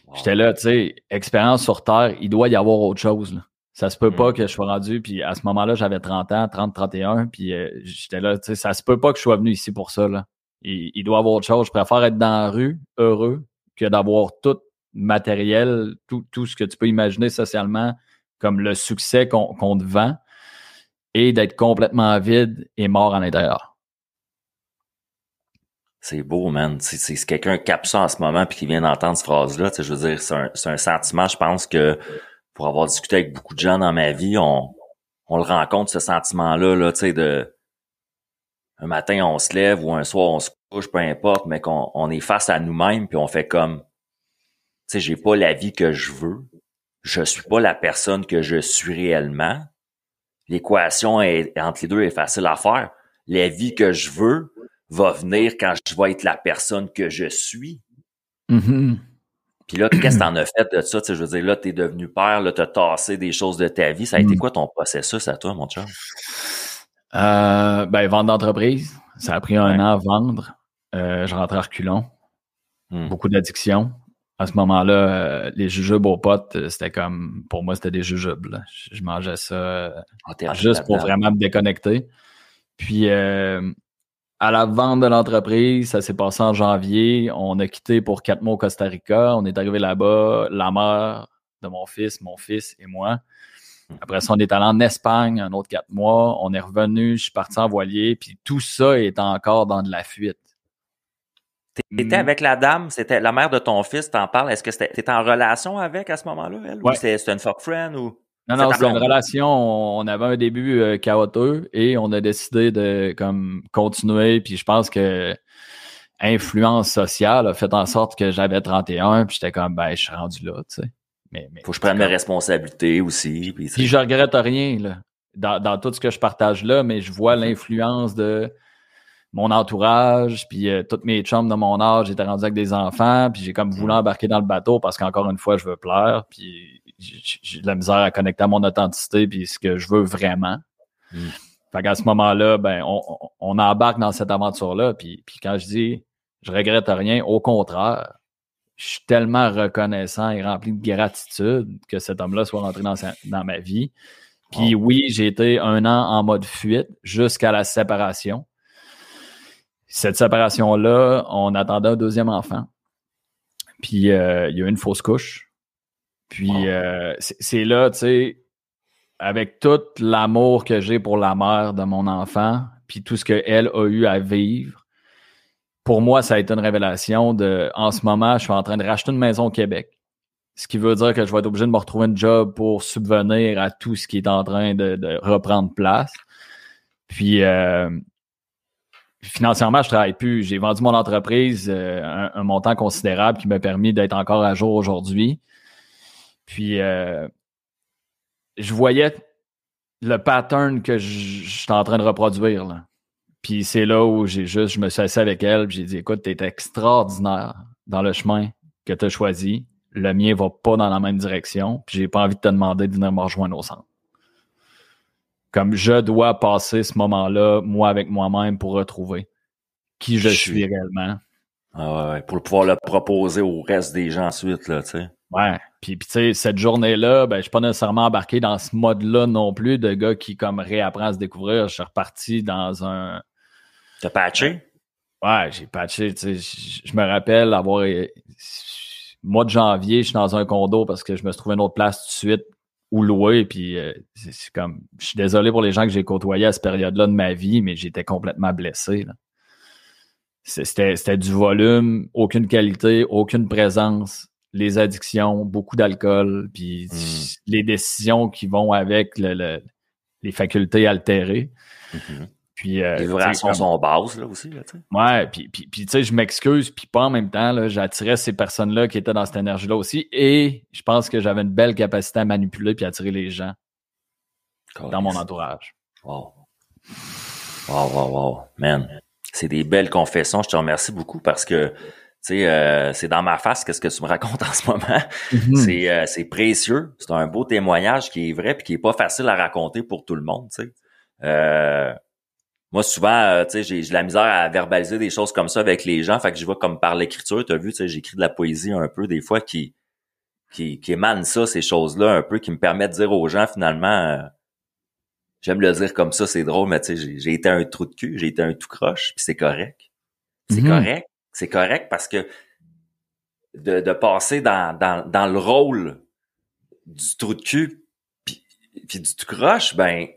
Wow. j'étais là, tu sais, expérience sur Terre, il doit y avoir autre chose. Là. Ça se peut pas Mm. que je sois rendu. Puis à ce moment-là, j'avais 30 ans, 30, 31. Puis euh, j'étais là, tu sais, ça se peut pas que je sois venu ici pour ça. Là. Il, il doit y avoir autre chose. Je préfère être dans la rue, heureux, que d'avoir tout matériel, tout, tout ce que tu peux imaginer socialement, comme le succès qu'on qu'on te vend, et d'être complètement vide et mort à l'intérieur. C'est beau, man. Si quelqu'un capte ça en ce moment puis qui vient d'entendre cette phrase-là, je veux dire, c'est un, un sentiment, je pense que pour avoir discuté avec beaucoup de gens dans ma vie, on, on le rencontre, ce sentiment-là, là, tu sais, de un matin, on se lève ou un soir, on se couche, peu importe, mais qu'on on est face à nous-mêmes puis on fait comme, tu sais, j'ai pas la vie que je veux. Je suis pas la personne que je suis réellement. L'équation entre les deux est facile à faire. La vie que je veux va venir quand je vais être la personne que je suis. Mhm. Puis là, qu'est-ce que t'en as fait de ça? Tu sais, je veux dire, là, t'es devenu père, là, t'as tassé des choses de ta vie. Ça a été Mm. quoi ton processus à toi, mon chum? Euh, ben, vente d'entreprise. Ça a pris un Ouais. an à vendre. Euh, je rentrais à reculons. Hmm. Beaucoup d'addiction. À ce moment-là, euh, les jujubes aux potes, euh, c'était comme, pour moi, c'était des jujubes. là. Je, je mangeais ça juste pour vraiment me déconnecter. Puis, euh, à la vente de l'entreprise, ça s'est passé en janvier. On a quitté pour quatre mois au Costa Rica. On est arrivé là-bas, la mère de mon fils, mon fils et moi. Après ça, on est allé en Espagne un autre quatre mois. On est revenu, je suis parti en voilier. Puis tout ça est encore dans de la fuite. T'étais avec la dame, c'était la mère de ton fils, t'en parles. Est-ce que t'étais en relation avec à ce moment-là, elle? Ou c'était une fuck friend ou? Non, non, c'est une relation. On avait un début euh, chaotique et on a décidé de comme continuer. Puis je pense que influence sociale a fait en sorte que j'avais 31, puis j'étais comme ben je suis rendu là, tu sais. Mais, Faut que je prenne mes responsabilités aussi. Puis, puis je regrette rien là, dans, dans, tout ce que je partage là, mais je vois l'influence de mon entourage, puis euh, toutes mes chums de mon âge étaient rendus avec des enfants, puis j'ai comme voulu mm. embarquer dans le bateau parce qu'encore une fois, je veux plaire, puis j'ai de la misère à connecter à mon authenticité, puis ce que je veux vraiment. Mm. Fait qu'à ce moment-là, ben, on, on, embarque dans cette aventure-là, puis, puis quand je dis je regrette rien, au contraire, je suis tellement reconnaissant et rempli de gratitude que cet homme-là soit rentré dans, dans ma vie. Puis oui, j'ai été un an en mode fuite jusqu'à la séparation. Cette séparation-là, on attendait un deuxième enfant. Puis euh, il y a eu une fausse couche. Puis euh, c'est là, tu sais, avec tout l'amour que j'ai pour la mère de mon enfant, puis tout ce qu'elle a eu à vivre, pour moi, ça a été une révélation de, en ce moment, je suis en train de racheter une maison au Québec. Ce qui veut dire que je vais être obligé de me retrouver un job pour subvenir à tout ce qui est en train de, reprendre place. Puis, euh, financièrement, je travaille plus. J'ai vendu mon entreprise, euh, un, montant considérable qui m'a permis d'être encore à jour aujourd'hui. Puis, euh, je voyais le pattern que je, suis en train de reproduire. Puis c'est là où j'ai juste, je me suis assis avec elle, j'ai dit, écoute, t'es extraordinaire dans le chemin que tu as choisi. Le mien va pas dans la même direction. Puis j'ai pas envie de te demander de venir me rejoindre au centre comme je dois passer ce moment-là, moi avec moi-même, pour retrouver qui je, suis. réellement. Ah ouais, pour pouvoir le proposer au reste des gens ensuite, là, tu sais. Ouais. Puis, tu sais, cette journée-là, ben, je suis pas nécessairement embarqué dans ce mode-là non plus de gars qui, comme, réapprend à se découvrir. Je suis reparti dans un. T'as patché? Ouais, j'ai patché, tu sais. Je me rappelle avoir. Mois de janvier, je suis dans un condo parce que je me suis trouvé une autre place tout de suite ou louer. Puis euh, c'est comme, je suis désolé pour les gens que j'ai côtoyés à cette période-là de ma vie, mais j'étais complètement blessé. C'était du volume, aucune qualité, aucune présence, les addictions, beaucoup d'alcool, puis hmm. les décisions qui vont avec le, les facultés altérées. Mm-hmm. Puis, euh, les sont basses, là, aussi, là, tu sais. Ouais, puis, puis, puis tu sais, je m'excuse, puis pas en même temps, là, j'attirais ces personnes-là qui étaient dans cette énergie-là aussi, et je pense que j'avais une belle capacité à manipuler puis attirer les gens dans mon entourage. Wow. Wow, wow, wow. Man, c'est des belles confessions. Je te remercie beaucoup parce que, tu sais, euh, c'est dans ma face qu'est-ce que tu me racontes en ce moment. Mm-hmm. C'est, euh, c'est précieux. C'est un beau témoignage qui est vrai puis qui est pas facile à raconter pour tout le monde, tu sais. Moi, souvent, euh, tu sais, j'ai de la misère à verbaliser des choses comme ça avec les gens. Fait que je vois comme par l'écriture, tu as vu, tu sais, j'écris de la poésie un peu des fois qui, qui, qui émane ça, ces choses-là, un peu, qui me permettent de dire aux gens, finalement, euh, j'aime le dire comme ça, c'est drôle, mais tu sais, j'ai été un trou de cul, j'ai été un tout croche, puis c'est correct. C'est mm-hmm. correct. C'est correct parce que de, de passer dans, dans, dans le rôle du trou de cul puis, puis du tout croche, ben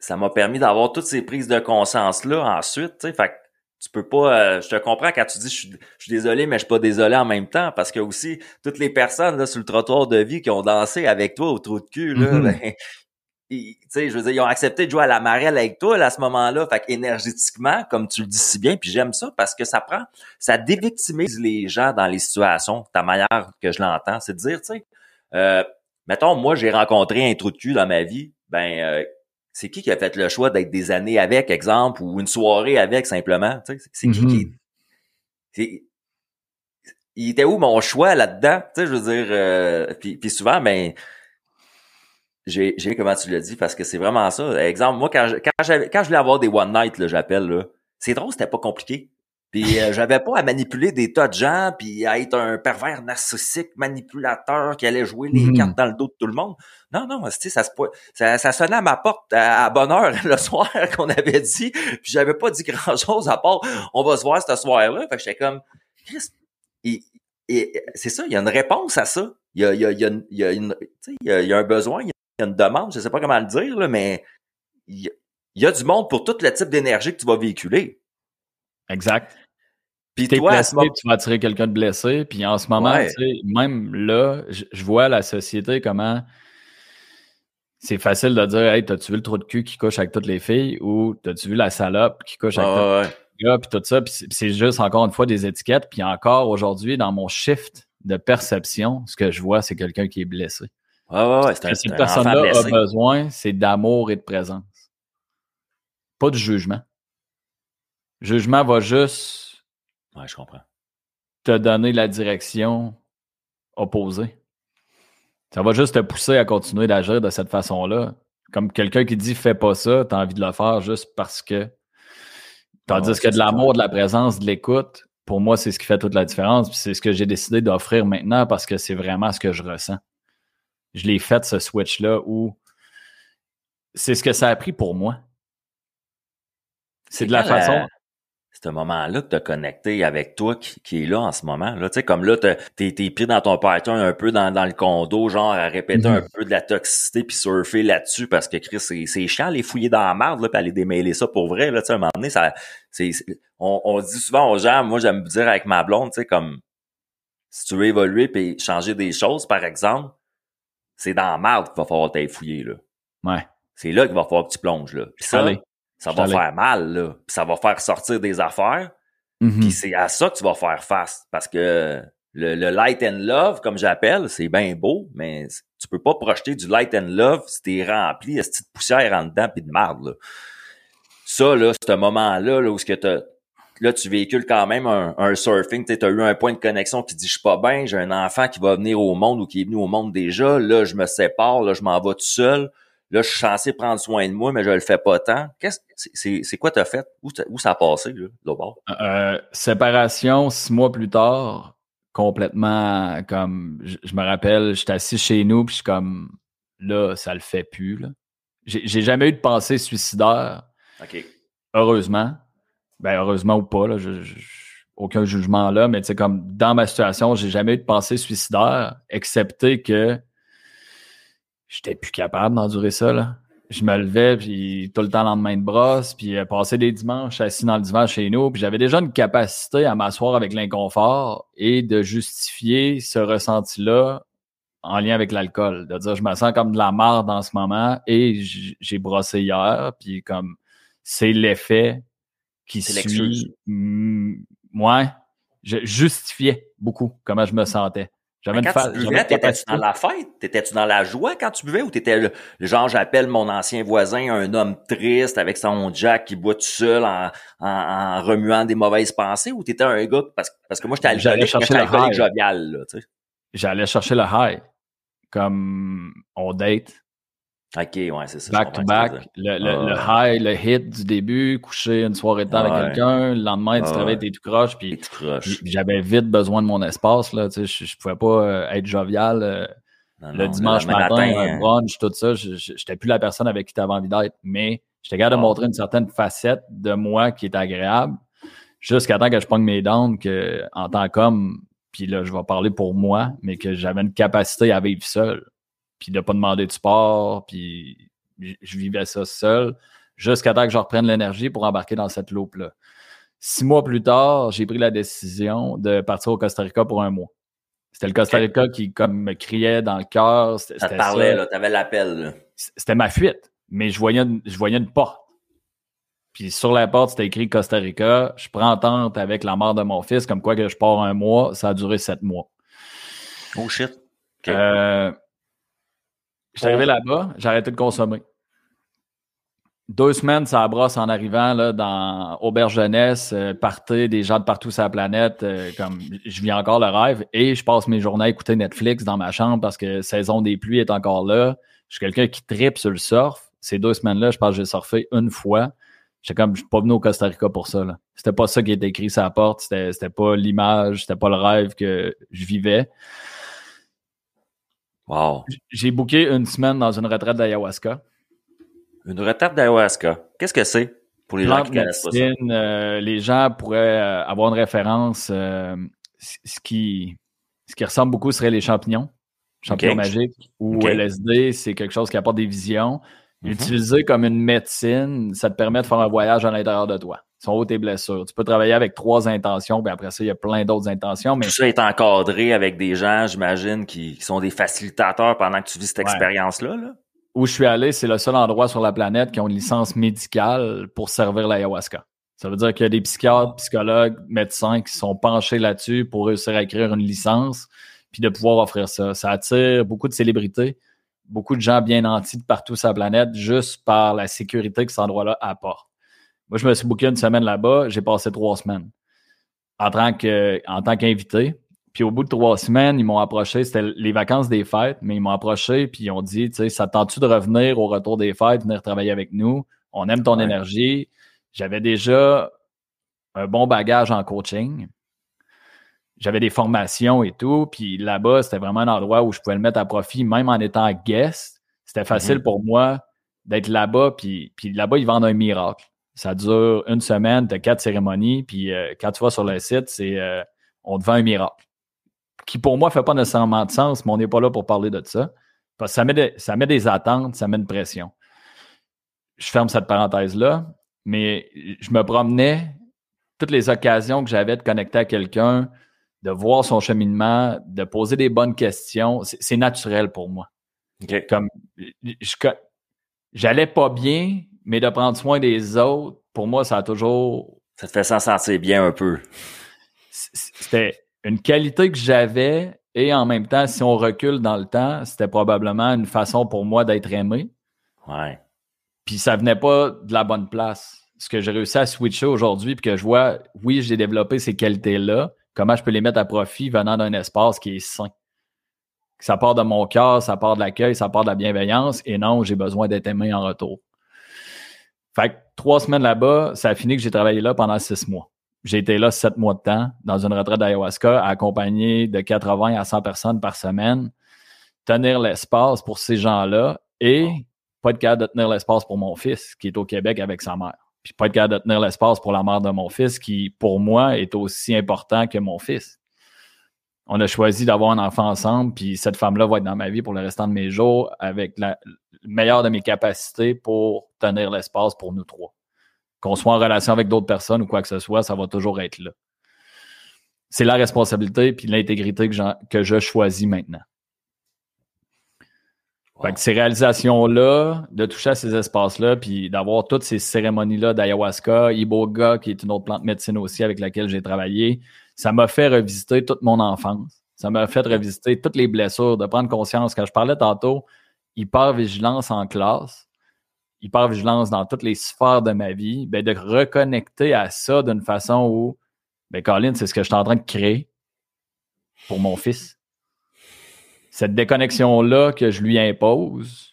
ça m'a permis d'avoir toutes ces prises de conscience là ensuite, tu sais, fait que tu peux pas euh, je te comprends quand tu dis je suis, je suis désolé mais je suis pas désolé en même temps parce que aussi toutes les personnes là sur le trottoir de vie qui ont dansé avec toi au trou de cul là mm-hmm. ben, tu sais je veux dire ils ont accepté de jouer à la marelle avec toi à ce moment-là. Fait énergétiquement comme tu le dis si bien puis j'aime ça parce que ça prend ça dévictimise les gens dans les situations. Ta manière que je l'entends c'est de dire tu sais euh, mettons moi j'ai rencontré un trou de cul dans ma vie ben euh, c'est qui qui a fait le choix d'être des années avec, exemple, ou une soirée avec simplement? C'est qui qui. Mm-hmm. Il était où mon choix là-dedans? Tu sais, je veux dire, euh, puis, puis souvent, ben, j'ai, j'ai comment tu l'as dit, parce que c'est vraiment ça. Exemple, moi, quand, quand, j'avais, quand je voulais avoir des one night, là, j'appelle, là, c'est drôle, c'était pas compliqué. Puis euh, j'avais pas à manipuler des tas de gens, puis à être un pervers narcissique, manipulateur qui allait jouer les mm-hmm. cartes dans le dos de tout le monde. Non, non, ça, ça, ça sonnait à ma porte à, bonne heure le soir qu'on avait dit, puis j'avais pas dit grand-chose à part « on va se voir ce soir-là ». Fait que j'étais comme « Chris, et, c'est ça, il y a une réponse à ça. Il y a, il y a, il y a, il y a, une, il y a, il y a un besoin, il y a une demande, je sais pas comment le dire, là, mais il y, a, il y a du monde pour tout le type d'énergie que tu vas véhiculer. Exact. Puis T'es toi, blessé, moment- tu vas attirer quelqu'un de blessé. Puis en ce moment, Ouais. même là, je, vois la société comment c'est facile de dire Hey, t'as-tu vu le trou de cul qui couche avec toutes les filles ou t'as-tu vu la salope qui couche avec ouais. les gars, puis tout ça. Puis c'est- juste encore une fois des étiquettes. Puis encore aujourd'hui, dans mon shift de perception, ce que je vois, c'est quelqu'un qui est blessé. Ouais, ouais, ouais, c'est cette personne-là a besoin, c'est d'amour et de présence. Pas de jugement. Jugement va juste Ouais, je comprends. te donner la direction opposée. Ça va juste te pousser à continuer d'agir de cette façon-là. Comme quelqu'un qui dit fais pas ça, tu as envie de le faire juste parce que. Tandis Ouais, que de l'amour, de la présence, de l'écoute, pour moi, c'est ce qui fait toute la différence. Puis c'est ce que j'ai décidé d'offrir maintenant parce que c'est vraiment ce que je ressens. Je l'ai fait, ce switch-là, où c'est ce que ça a pris pour moi. C'est de la- façon. Ce moment-là que tu as connecté avec toi qui, qui est là en ce moment. Là. Tu sais, comme là, t'es t'es pris dans ton pattern un peu dans, dans le condo, genre à répéter Mhm. un peu de la toxicité puis surfer là-dessus parce que Chris, c'est c'est chiant les fouiller dans la marde, là, puis aller démêler ça pour vrai. Là, tu sais, à un moment donné, ça, c'est, c'est- on, on dit souvent aux gens, moi j'aime dire avec ma blonde, tu sais, comme si tu veux évoluer puis changer des choses, par exemple, c'est dans la marde qu'il va falloir t'aller fouiller. Là. Ouais. C'est là qu'il va falloir que tu plonges. Là. Puis ça, Allez. Ça va faire mal, là. Puis ça va faire sortir des affaires. Mhm. Puis c'est à ça que tu vas faire face. Parce que le, le light and love, comme j'appelle, c'est bien beau, mais tu peux pas projeter du light and love si t'es rempli de petite poussière en dedans puis de marde. Là. Ça, là, c'est un moment-là là, où ce que t'as- là, tu véhicules quand même un, un surfing. Tu as eu un point de connexion qui dit je suis pas bien, j'ai un enfant qui va venir au monde ou qui est venu au monde déjà. Là, je me sépare, là, je m'en vais tout seul. Là, je suis censé prendre soin de moi, mais je le fais pas tant. Qu'est-ce c'est- c'est c'est quoi t'as fait? Où, ça- où ça a passé, là, bord? Euh, séparation, six mois plus tard, complètement comme je, je me rappelle, j'étais assis chez nous, puis je suis comme là, ça le fait plus. là. J'ai j'ai jamais eu de pensée suicidaire, OK. heureusement. Ben heureusement ou pas, là, je- je- aucun jugement là, mais tu sais, comme dans ma situation, j'ai jamais eu de pensée suicidaire, excepté que j'étais plus capable d'endurer ça. Là. Je me levais, puis tout le temps lendemain de brosse, puis euh, passer des dimanches assis dans le divan chez nous, puis j'avais déjà une capacité à m'asseoir avec l'inconfort et de justifier ce ressenti-là en lien avec l'alcool. De dire, je me sens comme de la marde en ce moment et j'ai brossé hier, puis comme c'est l'effet qui suit. Ouais, je justifiais beaucoup comment je me sentais. J'avais une, quand fa- tu buvais, une t'étais-tu dans la fête? T'étais-tu dans la joie quand tu buvais ou t'étais le, genre, j'appelle mon ancien voisin un homme triste avec son jack qui boit tout seul en, en, en remuant des mauvaises pensées ou t'étais un gars, parce, parce que moi j'étais J'allais alcoolique, j'étais le alcoolique high. jovial, là, tu sais. J'allais chercher le high. Comme on date, Ok, ouais, c'est ça. back to back. Le, Ah. high, le hit du début, coucher une soirée de temps Ouais. avec quelqu'un, le lendemain, tu te Ah réveilles, ouais. t'es tout croche, puis j'avais vite besoin de mon espace, là, tu sais, je, je pouvais pas euh, être jovial euh, Non, le non, dimanche matin, matin, un brunch, tout ça, j'étais plus la personne avec qui tu avais envie d'être, mais j'étais capable de Wow. montrer une certaine facette de moi qui est agréable, jusqu'à temps que je pogne mes dents, que en tant qu'homme, puis là, je vais parler pour moi, mais que j'avais une capacité à vivre seul, puis de pas demander de support, puis je vivais ça seul, jusqu'à temps que je reprenne l'énergie pour embarquer dans cette loupe-là. Six mois plus tard, j'ai pris la décision de partir au Costa Rica pour un mois. C'était le Costa. Rica qui comme me criait dans le cœur. Ça te parlait, ça. là, t'avais l'appel, là. C'était ma fuite, mais je voyais, une, je voyais une porte. Puis sur la porte, c'était écrit Costa Rica. Je prends entente avec la mère de mon fils, comme quoi que je pars un mois. Ça a duré sept mois. Oh shit. Ok. Euh, je suis arrivé là-bas, j'ai arrêté de consommer. Deux semaines, ça brosse en arrivant là, dans Auberge Jeunesse, euh, party, des gens de partout sur la planète. euh, comme je vis encore le rêve et je passe mes journées à écouter Netflix dans ma chambre parce que saison des pluies est encore là. Je suis quelqu'un qui tripe sur le surf. Ces deux semaines-là, je pense que j'ai surfé une fois. J'étais comme, je suis pas venu au Costa Rica pour ça. là. C'était pas ça qui était écrit sur la porte. C'était, c'était pas l'image, c'était pas le rêve que je vivais. Wow. J'ai booké une semaine dans une retraite d'ayahuasca. Une retraite d'ayahuasca. Qu'est-ce que c'est pour les gens qui connaissent pas ça? euh, les gens pourraient euh, avoir une référence. euh, ce, qui, ce qui ressemble beaucoup serait les champignons. Champignons magiques ou. LSD, c'est quelque chose qui apporte des visions. Mhm. Utilisé comme une médecine, ça te permet de faire un voyage à l'intérieur de toi. Sont tes blessures. Tu peux travailler avec trois intentions, puis après ça, il y a plein d'autres intentions. Mais Tout ça est encadré avec des gens, j'imagine, qui, qui sont des facilitateurs pendant que tu vis cette Ouais. expérience-là. Là? où je suis allé, c'est le seul endroit sur la planète qui ont une licence médicale pour servir l'ayahuasca. Ça veut dire qu'il y a des psychiatres, psychologues, médecins qui sont penchés là-dessus pour réussir à écrire une licence puis de pouvoir offrir ça. Ça attire beaucoup de célébrités, beaucoup de gens bien nantis de partout sur la planète juste par la sécurité que cet endroit-là apporte. Moi, je me suis booké une semaine là-bas, j'ai passé trois semaines en tant que en tant qu'invité. Puis au bout de trois semaines, ils m'ont approché, c'était les vacances des fêtes, mais ils m'ont approché puis ils ont dit, tu sais, ça te tente-tu de revenir au retour des fêtes, venir travailler avec nous? On aime ton Ouais. énergie. J'avais déjà un bon bagage en coaching. J'avais des formations et tout. Puis là-bas, c'était vraiment un endroit où je pouvais le mettre à profit, même en étant guest. C'était facile Mhm. pour moi d'être là-bas. Puis, puis là-bas, ils vendent un miracle. Ça dure une semaine, tu as quatre cérémonies. Puis euh, quand tu vas sur le site, c'est euh, on te vend un miracle. Qui pour moi fait pas nécessairement de sens, mais on n'est pas là pour parler de ça. Parce que ça met, des- ça met des attentes, ça met une pression. Je ferme cette parenthèse-là, mais je me promenais toutes les occasions que j'avais de connecter à quelqu'un, de voir son cheminement, de poser des bonnes questions. C'est naturel pour moi. OK. Comme j'allais pas bien, mais de prendre soin des autres, pour moi, ça a toujours Ça te fait s'en sentir bien un peu. c'était une qualité que j'avais et en même temps, si on recule dans le temps, c'était probablement une façon pour moi d'être aimé. Ouais. Puis ça venait pas de la bonne place. Ce que j'ai réussi à switcher aujourd'hui, puis que je vois, oui, j'ai développé ces qualités-là, comment je peux les mettre à profit venant d'un espace qui est sain? Ça part de mon cœur, ça part de l'accueil, ça part de la bienveillance, et non, j'ai besoin d'être aimé en retour. Fait que trois semaines là-bas, ça a fini que j'ai travaillé là pendant six mois. J'ai été là sept mois de temps dans une retraite d'ayahuasca, accompagné de 80 à 100 personnes par semaine, tenir l'espace pour ces gens-là et pas être capable de tenir l'espace pour mon fils qui est au Québec avec sa mère. Puis pas être capable de tenir l'espace pour la mère de mon fils qui, pour moi, est aussi important que mon fils. On a choisi d'avoir un enfant ensemble, puis cette femme-là va être dans ma vie pour le restant de mes jours avec la, le meilleur de mes capacités pour tenir l'espace pour nous trois. Qu'on soit en relation avec d'autres personnes ou quoi que ce soit, ça va toujours être là. C'est la responsabilité puis l'intégrité que, que je choisis maintenant. Fait que ces réalisations-là, de toucher à ces espaces-là, puis d'avoir toutes ces cérémonies-là d'ayahuasca, iboga, qui est une autre plante médecine aussi avec laquelle j'ai travaillé, ça m'a fait revisiter toute mon enfance. Ça m'a fait revisiter toutes les blessures, de prendre conscience. Quand je parlais tantôt, hyper-vigilance en classe, hyper-vigilance dans toutes les sphères de ma vie, ben de reconnecter à ça d'une façon où, ben Colin, c'est ce que je suis en train de créer pour mon fils cette déconnexion-là que je lui impose,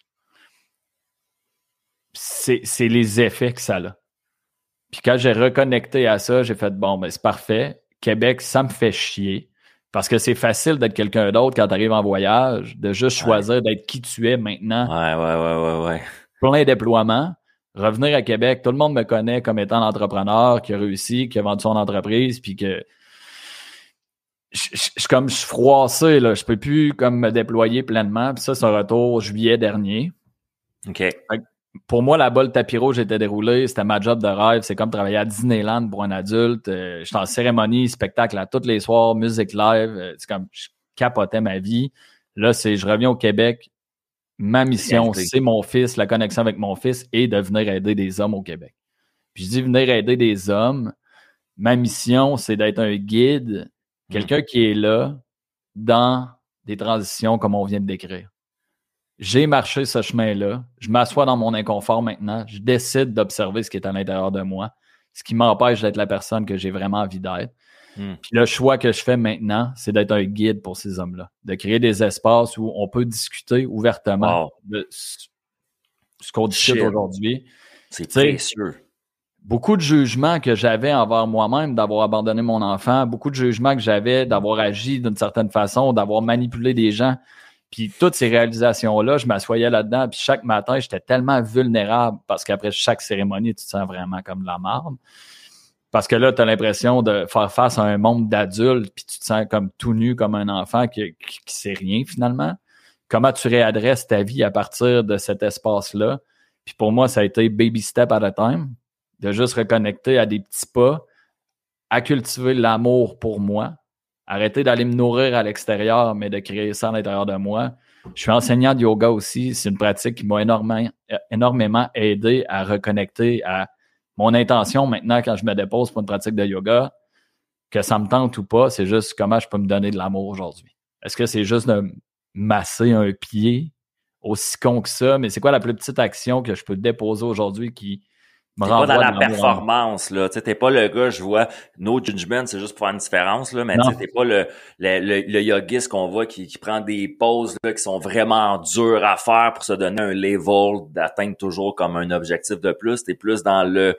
c'est les effets que ça a. Puis quand j'ai reconnecté à ça, j'ai fait bon, ben c'est parfait. Québec, ça me fait chier. Parce que c'est facile d'être quelqu'un d'autre quand tu arrives en voyage, de juste Ouais. choisir d'être qui tu es maintenant. Ouais, ouais, ouais, ouais, ouais. Plein déploiements. Revenir à Québec, tout le monde me connaît comme étant l'entrepreneur qui a réussi, qui a vendu son entreprise, puis que je, je- je- comme je suis froissé, là. Je peux plus comme me déployer pleinement. Puis ça, c'est un retour juillet dernier. OK. Pour moi, là-bas, le tapis rouge était déroulé. C'était ma job de rêve. C'est comme travailler à Disneyland pour un adulte. Euh, J'étais en cérémonie, spectacle à tous les soirs, musique live. Euh, C'est comme je capotais ma vie. Là, c'est je reviens au Québec. Ma mission, c'est mon fils, la connexion avec mon fils et de venir aider des hommes au Québec. Puis je dis venir aider des hommes. Ma mission, c'est d'être un guide, quelqu'un qui est là dans des transitions comme on vient de décrire. J'ai marché ce chemin-là. Je m'assois dans mon inconfort maintenant. Je décide d'observer ce qui est à l'intérieur de moi, ce qui m'empêche d'être la personne que j'ai vraiment envie d'être. Hmm. Puis le choix que je fais maintenant, c'est d'être un guide pour ces hommes-là, de créer des espaces où on peut discuter ouvertement Wow. de ce qu'on discute aujourd'hui. C'est précieux. Beaucoup de jugements que j'avais envers moi-même d'avoir abandonné mon enfant, beaucoup de jugements que j'avais d'avoir agi d'une certaine façon, d'avoir manipulé des gens. Puis toutes ces réalisations-là, je m'assoyais là-dedans. Puis chaque matin, j'étais tellement vulnérable parce qu'après chaque cérémonie, tu te sens vraiment comme la marde. Parce que là, tu as l'impression de faire face à un monde d'adultes, puis tu te sens comme tout nu, comme un enfant qui, qui, sait rien finalement. Comment tu réadresses ta vie à partir de cet espace-là? Puis pour moi, ça a été baby step at a time, de juste reconnecter à des petits pas, à cultiver l'amour pour moi, arrêter d'aller me nourrir à l'extérieur, mais de créer ça à l'intérieur de moi. Je suis enseignant de yoga aussi. C'est une pratique qui m'a énormément, énormément aidé à reconnecter à mon intention maintenant quand je me dépose pour une pratique de yoga, que ça me tente ou pas, c'est juste comment je peux me donner de l'amour aujourd'hui. Est-ce que c'est juste de masser un pied aussi con que ça, mais c'est quoi la plus petite action que je peux déposer aujourd'hui qui renvoie pas dans la performance, là. T'es pas le gars, je vois, no judgment, c'est juste pour faire une différence, là, mais t'es pas le, le, le, qu'on voit qui, qui prend des pauses, là, qui sont vraiment dures à faire pour se donner un level d'atteindre toujours comme un objectif de plus. T'es plus dans le,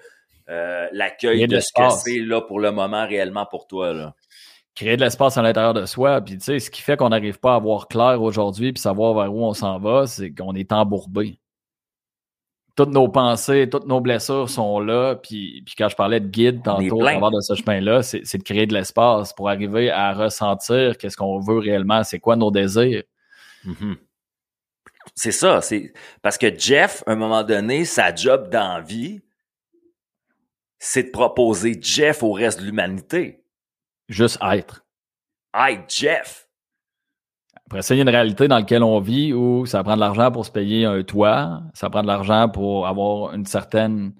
euh, l'accueil de ce que c'est, là, pour le moment, réellement pour toi, là créer de l'espace à l'intérieur de soi. Puis, tu sais, ce qui fait qu'on n'arrive pas à voir clair aujourd'hui puis savoir vers où on s'en va, c'est qu'on est embourbé. Toutes nos pensées, toutes nos blessures sont là. Puis, puis quand je parlais de guide tantôt, à travers de ce chemin-là, c'est, de créer de l'espace pour arriver à ressentir qu'est-ce qu'on veut réellement, c'est quoi nos désirs. Mm-hmm. C'est ça. C'est parce que Jeff, à un moment donné, sa job d'envie, c'est de proposer Jeff au reste de l'humanité. Juste être. Être Jeff. Après ça, il y a une réalité dans laquelle on vit où ça prend de l'argent pour se payer un toit, ça prend de l'argent pour avoir une certaine.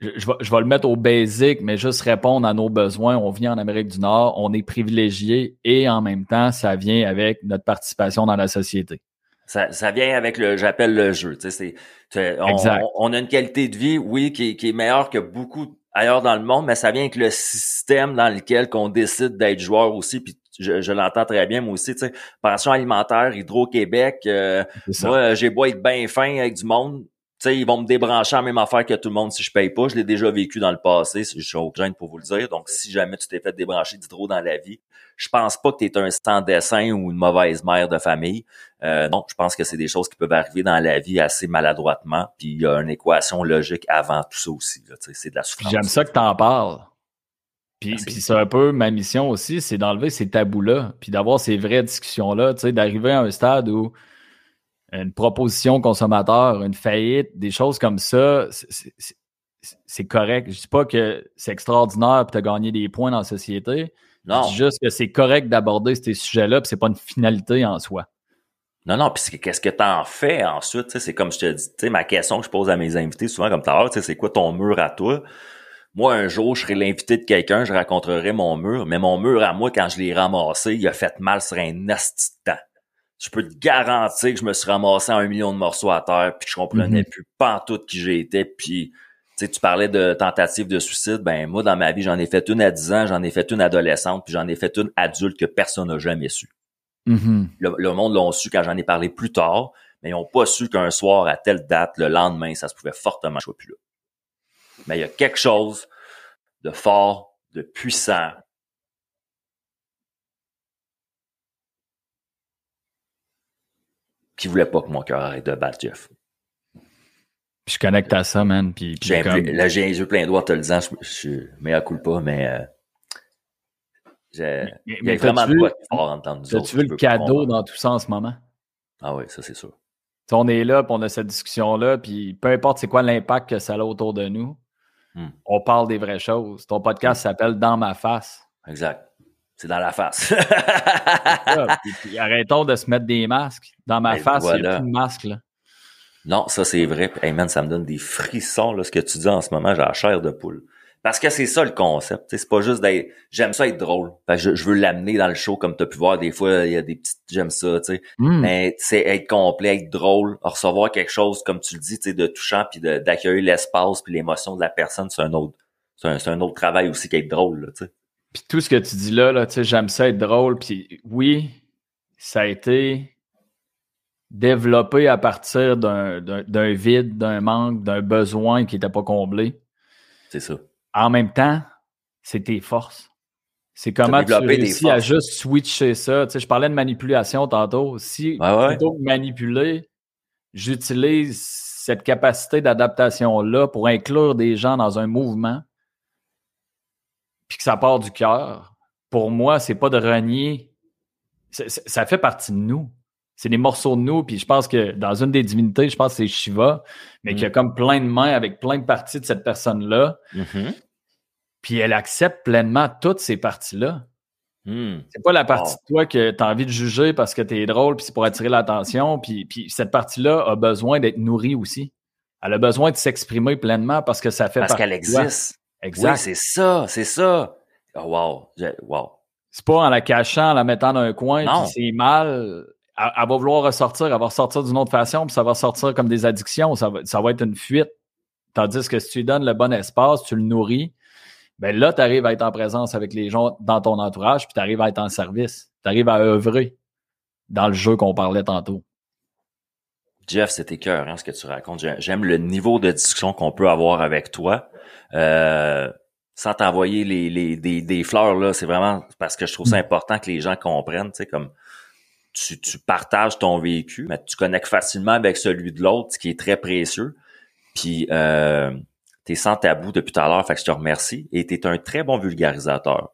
Je, vais, le mettre au basic, mais juste répondre à nos besoins. On vit en Amérique du Nord, on est privilégié et en même temps, ça vient avec notre participation dans la société. Ça, ça vient avec le, j'appelle le jeu. Tu sais, c'est, on, on, a une qualité de vie, oui, qui, qui est meilleure que beaucoup ailleurs dans le monde, mais ça vient avec le système dans lequel qu'on décide d'être joueur aussi. Puis je, l'entends très bien, moi aussi. Tu sais, pension alimentaire, Hydro-Québec, euh, moi, j'ai beau être bien fin avec du monde. Tu sais, ils vont me débrancher en même affaire que tout le monde si je paye pas. Je l'ai déjà vécu dans le passé, je suis au gêne pour vous le dire. Donc, si jamais tu t'es fait débrancher d'hydro dans la vie, je pense pas que tu es un sans dessin ou une mauvaise mère de famille. Euh, non, je pense que c'est des choses qui peuvent arriver dans la vie assez maladroitement. Puis il y a une équation logique avant tout ça aussi. C'est de la souffrance. J'aime ça que tu en parles. Puis, puis c'est un peu ma mission aussi, c'est d'enlever ces tabous-là, puis d'avoir ces vraies discussions-là, d'arriver à un stade où une proposition consommateur, une faillite, des choses comme ça, c'est correct. Je dis pas que c'est extraordinaire et tu as gagné des points dans la société. Non. Je dis juste que c'est correct d'aborder ces sujets-là, puis c'est pas une finalité en soi. Non, non, puis qu'est-ce que tu en fais ensuite? C'est comme je te dis, ma question que je pose à mes invités souvent comme tout c'est quoi ton mur à toi? Moi, un jour, je serai l'invité de quelqu'un, je raconterai mon mur, mais mon mur à moi, quand je l'ai ramassé, il a fait mal sur un nasty temps. Je peux te garantir que je me suis ramassé un million de morceaux à terre, puis je comprenais mm-hmm. plus pas tout qui j'étais, puis sais, tu parlais de tentative de suicide. Ben, moi, dans ma vie, j'en ai fait une à 10 ans, j'en ai fait une adolescente, puis j'en ai fait une adulte que personne n'a jamais su. Mm-hmm. le, monde l'a su quand j'en ai parlé plus tard, mais ils n'ont pas su qu'un soir, à telle date, le lendemain, ça se pouvait fortement, je sois plus là. Mais il y a quelque chose de fort, de puissant, qui voulait pas que mon cœur arrête de battre, Jeff je connecte à ça, man. Puis, j'ai Là, j'ai les yeux plein droit te le disant. Je, suis meilleur coup pas, mais euh, il y a vraiment de quoi fort entendre nous As-tu vu le cadeau dans tout ça en ce moment? Ah oui, ça c'est sûr. on est là, puis on a cette discussion-là, puis peu importe c'est quoi l'impact que ça a autour de nous, hmm. on parle des vraies choses. Ton podcast hmm. s'appelle Dans ma face. Exact. C'est dans la face. arrêtons de se mettre des masques. Dans ma ben, face, il n'y a plus de masque. Là. Non, ça c'est vrai. Hey man, ça me donne des frissons là, ce que tu dis en ce moment, j'ai la chair de poule. Parce que c'est ça le concept. C'est pas juste d'être. J'aime ça être drôle. je, veux l'amener dans le show comme tu as pu voir. Des fois, il y a des petites. J'aime ça, tu sais. Hmm. Mais c'est être complet, être drôle, recevoir quelque chose, comme tu le dis, de touchant, puis d'accueillir l'espace puis l'émotion de la personne, c'est un autre. C'est un, un, autre travail aussi qu'être drôle, tu sais. Puis tout ce que tu dis là, là, tu sais, j'aime ça être drôle. Puis oui, ça a été développé à partir d'un vide, d'un manque, d'un besoin qui n'était pas comblé. C'est ça. En même temps, c'est tes forces. C'est comment tu réussis à juste switcher ça. Tu sais, je parlais de manipulation tantôt. Si plutôt que manipuler, j'utilise cette capacité d'adaptation-là pour inclure des gens dans un mouvement, puis que ça part du cœur, pour moi, c'est pas de renier. Ça fait partie de nous C'est des morceaux de nous. Puis je pense que dans une des divinités, je pense que c'est Shiva, mais qu'il y a comme plein de mains avec plein de parties de cette personne-là. Mhm. Puis elle accepte pleinement toutes ces parties-là. Hmm. C'est pas la partie de toi que tu as envie de juger parce que tu es drôle, puis c'est pour attirer l'attention. Puis, puis cette partie-là a besoin d'être nourrie aussi. Elle a besoin de s'exprimer pleinement parce que ça fait Parce partie qu'elle existe. Exact. Oui, c'est ça, c'est ça. Oh, wow. Wow. C'est pas en la cachant, en la mettant dans un coin, puis c'est mal. Elle, elle va vouloir ressortir, elle va ressortir d'une autre façon, puis ça va sortir comme des addictions, ça va, ça va être une fuite. Tandis que si tu lui donnes le bon espace, tu le nourris, ben là, tu arrives à être en présence avec les gens dans ton entourage, puis tu arrives à être en service. Tu arrives à œuvrer dans le jeu qu'on parlait tantôt. Jeff, c'était cœur, hein, ce que tu racontes. J'ai- J'aime le niveau de discussion qu'on peut avoir avec toi. Euh, sans t'envoyer les, les, des, des fleurs, là, c'est vraiment parce que je trouve ça important que les gens comprennent, tu sais, comme tu, tu partages ton vécu, mais tu connectes facilement avec celui de l'autre, ce qui est très précieux. Puis euh, t'es sans tabou depuis tout à l'heure, fait que je te remercie. Et t'es un très bon vulgarisateur.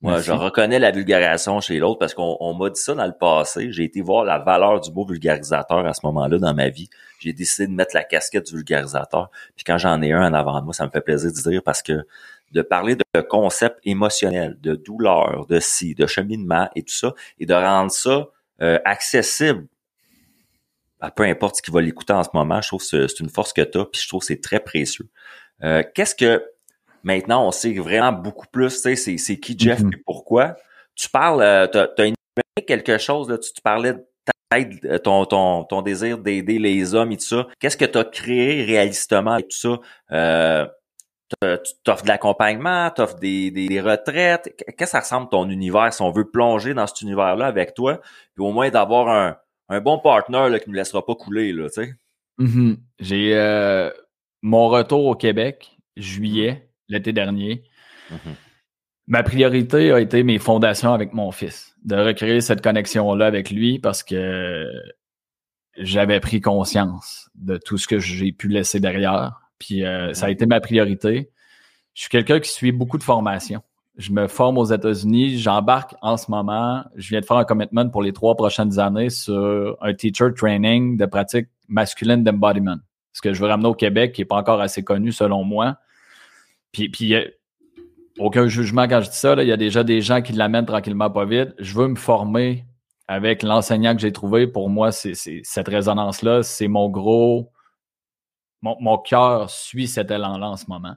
Moi, Merci. je reconnais la vulgarisation chez l'autre parce qu'on on m'a dit ça dans le passé. J'ai été voir la valeur du mot vulgarisateur à ce moment-là dans ma vie. J'ai décidé de mettre la casquette du vulgarisateur. Puis quand j'en ai un en avant de moi, ça me fait plaisir de dire parce que de parler de concepts émotionnels, de douleur, de si, de cheminement et tout ça, et de rendre ça euh, accessible à peu importe ce qui va l'écouter en ce moment, je trouve que c'est c'est une force que tu as, puis je trouve que c'est très précieux. Euh, Qu'est-ce que maintenant on sait vraiment beaucoup plus, tu sais, c'est, c'est qui Jeff Mhm. et pourquoi? Tu parles, euh, t'as, t'as énuméré quelque chose, là, tu, tu parlais de ta euh, ton, ton, ton désir d'aider les hommes et tout ça. Qu'est-ce que tu as créé réalistement avec tout ça? Euh, tu t'offres de l'accompagnement, t'offres des, des, des retraites. Qu'est-ce que ça ressemble ton univers si on veut plonger dans cet univers-là avec toi, puis au moins d'avoir un, un bon partner là, qui ne nous laissera pas couler, là, tu sais. Mhm. J'ai euh, mon retour au Québec, juillet, l'été dernier. Mhm. Ma priorité a été mes fondations avec mon fils, de recréer cette connexion-là avec lui parce que j'avais pris conscience de tout ce que j'ai pu laisser derrière. Puis euh, ça a été ma priorité. Je suis quelqu'un qui suit beaucoup de formations. Je me forme aux États-Unis. J'embarque en ce moment. Je viens de faire un commitment pour les trois prochaines années sur un teacher training de pratique masculine d'embodiment. Ce que je veux ramener au Québec, qui n'est pas encore assez connu selon moi. Puis, euh, aucun jugement quand je dis ça. Il y a déjà des gens qui l'amènent tranquillement pas vite. Je veux me former avec l'enseignant que j'ai trouvé. Pour moi, c'est c'est- cette résonance-là, c'est mon gros. Mon, mon cœur suit cet élan-là en ce moment.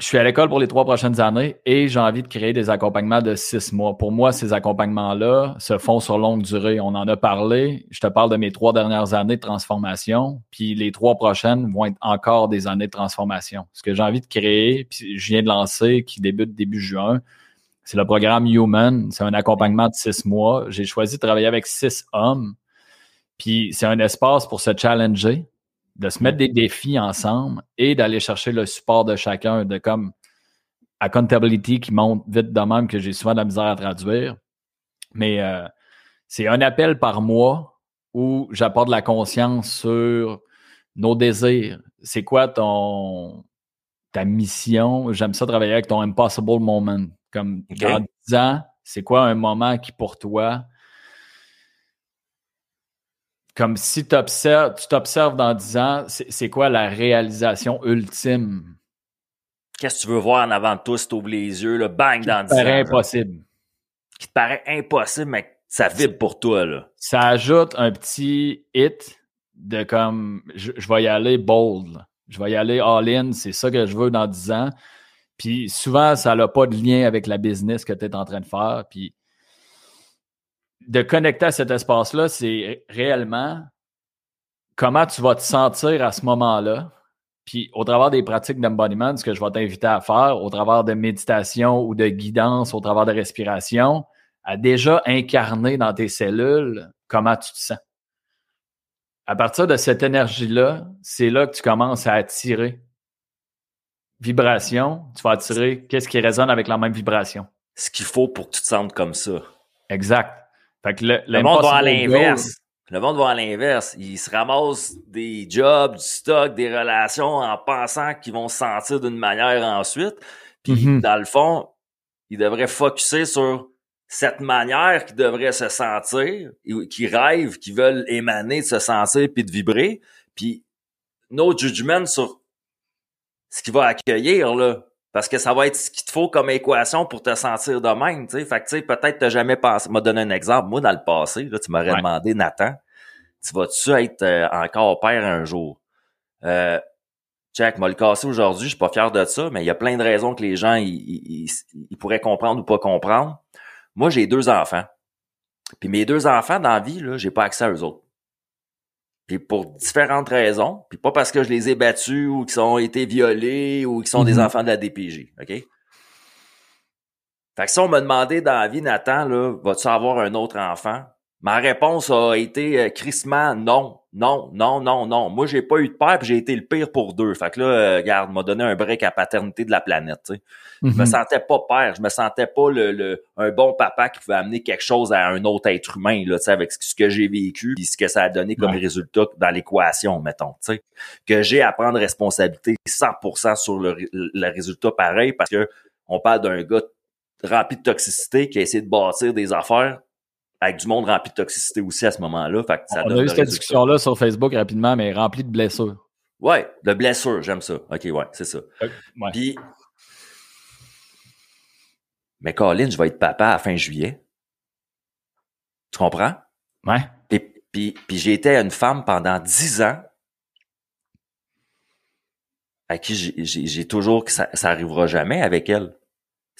Je suis à l'école pour les trois prochaines années et j'ai envie de créer des accompagnements de six mois. Pour moi, ces accompagnements-là se font sur longue durée. On en a parlé. Je te parle de mes trois dernières années de transformation, puis les trois prochaines vont être encore des années de transformation. Ce que j'ai envie de créer, puis je viens de lancer, qui débute début juin, c'est le programme Human. C'est un accompagnement de six mois. J'ai choisi de travailler avec six hommes. Puis c'est un espace pour se challenger, de se mettre des défis ensemble et d'aller chercher le support de chacun, de comme accountability qui monte vite de même que j'ai souvent de la misère à traduire. Mais euh, c'est un appel par mois où j'apporte de la conscience sur nos désirs. C'est quoi ton ta mission? J'aime ça travailler avec ton impossible moment. Comme Ok. dans 10 ans, c'est quoi un moment qui pour toi comme si tu t'observes dans 10 ans, c'est quoi la réalisation ultime? Qu'est-ce que tu veux voir en avant de toi si t'ouvres les yeux, là, bang, dans 10 Ça ans, paraît genre? impossible. Qui te paraît impossible, mais ça vibre pour toi, là. Ça ajoute un petit hit de comme je, je vais y aller bold. là. Je vais y aller all-in, c'est ça que je veux dans 10 ans. Puis souvent, ça n'a pas de lien avec la business que tu es en train de faire. Puis de connecter à cet espace-là, c'est réellement comment tu vas te sentir à ce moment-là. Puis au travers des pratiques d'embodiment, ce que je vais t'inviter à faire, au travers de méditation ou de guidance, au travers de respiration, à déjà incarner dans tes cellules comment tu te sens. À partir de cette énergie-là, c'est là que tu commences à attirer vibration. Tu vas attirer qu'est-ce qui résonne avec la même vibration. Ce qu'il faut pour que tu te sentes comme ça. Exact. Fait que le, Le monde va à l'inverse. Le monde va à l'inverse. Ils se ramassent des jobs, du stock, des relations en pensant qu'ils vont se sentir d'une manière ensuite. Puis, Mhm. dans le fond, ils devraient focuser sur cette manière qu'ils devraient se sentir, qui rêvent, qui veulent émaner de se sentir puis de vibrer, puis no judgment sur ce qu'il va accueillir, là. Parce que ça va être ce qu'il te faut comme équation pour te sentir de même, tu sais. Fait que, tu sais, peut-être t'as jamais pensé... m'a donné un exemple. Moi, dans le passé, là, tu m'aurais demandé, Nathan, tu vas-tu être euh, encore père un jour? Euh, check, m'a le cassé aujourd'hui, je suis pas fier de ça, mais il y a plein de raisons que les gens, ils, pourraient comprendre ou pas comprendre. Moi, j'ai deux enfants. Puis mes deux enfants, dans la vie, là, j'ai pas accès à eux autres. Puis pour différentes raisons, puis pas parce que je les ai battus ou qu'ils ont été violés ou qu'ils sont des mm-hmm. enfants de la DPJ, OK? Fait que si on m'a demandé dans la vie, Nathan, là, vas-tu avoir un autre enfant? Ma réponse a été euh, crissement non, non, non, non, non. Moi, j'ai pas eu de père, puis j'ai été le pire pour deux. Fait que là, euh, regarde, m'a donné un break à paternité de la planète. Tu sais. Je me mhm. sentais pas père, je me sentais pas le, un bon papa qui pouvait amener quelque chose à un autre être humain, là, avec ce que j'ai vécu, puis ce que ça a donné comme résultat dans l'équation, mettons. Tu sais. Que j'ai à prendre responsabilité 100% sur le, le résultat pareil, parce que on parle d'un gars rempli de toxicité qui a essayé de bâtir des affaires avec du monde rempli de toxicité aussi à ce moment-là. Fait ça On a eu cette discussion-là sur Facebook rapidement, mais rempli de blessures. Ouais, de blessures, j'aime ça. OK, ouais, c'est ça. Puis, mais Colin, je vais être papa à fin juillet. Tu comprends? Ouais. Puis, puis, puis j'ai été une femme pendant dix ans à qui j'ai toujours que ça, ça arrivera jamais avec elle.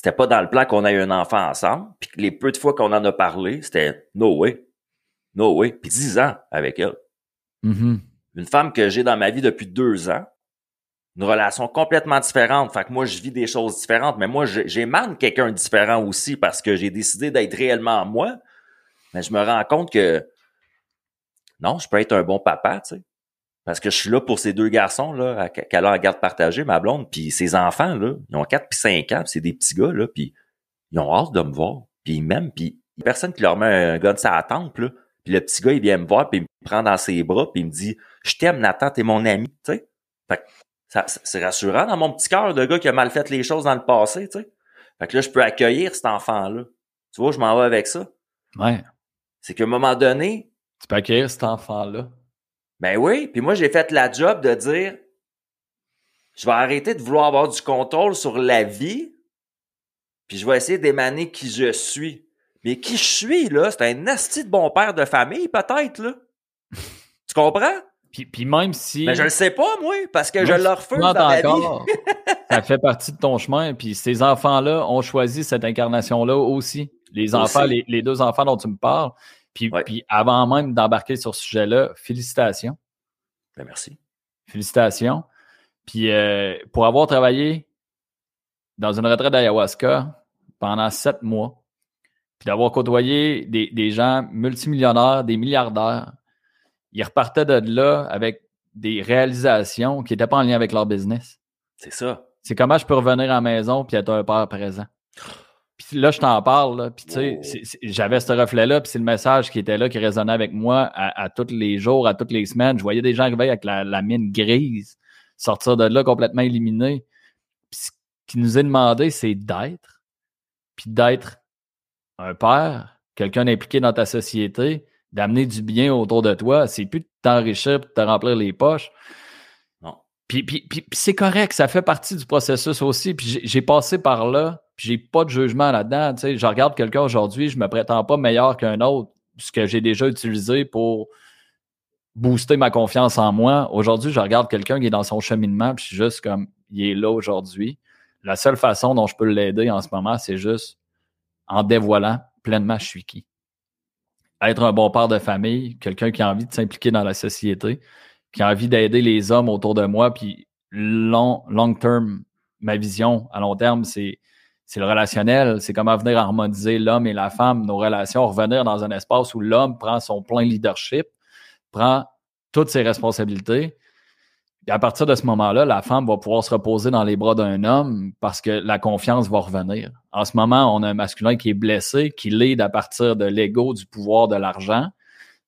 C'était pas dans le plan qu'on ait un enfant ensemble. Puis les peu de fois qu'on en a parlé, c'était no way. No way. Puis dix ans avec elle. Mm-hmm. Une femme que j'ai dans ma vie depuis deux ans. Une relation complètement différente. Fait que moi, je vis des choses différentes. Mais moi, j'émane quelqu'un de différent aussi parce que j'ai décidé d'être réellement moi. Mais je me rends compte que non, je peux être un bon papa, tu sais. Parce que je suis là pour ces deux garçons, là, qu'elle a en garde partagée, ma blonde, puis ses enfants, là, ils ont 4 puis 5 ans, c'est des petits gars, là, puis ils ont hâte de me voir, puis ils m'aiment, puis personne qui leur met un gun sur la tempe, là. Puis le petit gars, il vient me voir, puis il me prend dans ses bras, puis il me dit « Je t'aime, Nathan, t'es mon ami », tu sais. Fait ça, c'est rassurant dans mon petit cœur de gars qui a mal fait les choses dans le passé, tu sais. Fait que là, je peux accueillir cet enfant-là. Tu vois, je m'en vais avec ça. Ouais. C'est qu'à un moment donné... Tu peux accueillir cet enfant-là. Ben oui, puis moi j'ai fait la job de dire je vais arrêter de vouloir avoir du contrôle sur la vie, puis je vais essayer d'émaner qui je suis. Mais qui je suis, là, c'est un asti de bon père de famille, peut-être, là. tu comprends? Puis, puis, même si. Mais je le sais pas, moi, parce que je le refuse dans ma vie. ça fait partie de ton chemin. Puis ces enfants-là ont choisi cette incarnation-là aussi. Les enfants, Les, les, deux enfants dont tu me parles, puis, avant même d'embarquer sur ce sujet-là, félicitations. Ben, merci. Félicitations. Puis euh, pour avoir travaillé dans une retraite d'ayahuasca pendant sept mois, puis d'avoir côtoyé des, gens multimillionnaires, des milliardaires, ils repartaient de là avec des réalisations qui n'étaient pas en lien avec leur business. C'est ça. C'est comment je peux revenir à la maison puis être un père présent? Puis là, je t'en parle, puis tu sais, oh. j'avais ce reflet-là, puis c'est le message qui était là, qui résonnait avec moi à, tous les jours, à toutes les semaines. Je voyais des gens arriver avec la, mine grise, sortir de là complètement éliminés. Puis ce qui nous est demandé, c'est d'être, puis d'être un père, quelqu'un impliqué dans ta société, d'amener du bien autour de toi. C'est plus de t'enrichir, de te remplir les poches. Non. Puis, puis, puis c'est correct, ça fait partie du processus aussi. Puis j'ai passé par là j'ai pas de jugement là-dedans. Tu sais, je regarde quelqu'un aujourd'hui, je me prétends pas meilleur qu'un autre, ce que j'ai déjà utilisé pour booster ma confiance en moi. Aujourd'hui, je regarde quelqu'un qui est dans son cheminement, puis je suis juste comme, il est là aujourd'hui. La seule façon dont je peux l'aider en ce moment, c'est juste en dévoilant pleinement je suis qui. Être un bon père de famille, quelqu'un qui a envie de s'impliquer dans la société, qui a envie d'aider les hommes autour de moi, puis long, long ma vision à long terme, c'est c'est le relationnel, c'est comment venir harmoniser l'homme et la femme, nos relations, revenir dans un espace où l'homme prend son plein leadership, prend toutes ses responsabilités. Et à partir de ce moment-là, la femme va pouvoir se reposer dans les bras d'un homme parce que la confiance va revenir. En ce moment, on a un masculin qui est blessé, qui l'aide à partir de l'ego, du pouvoir, de l'argent.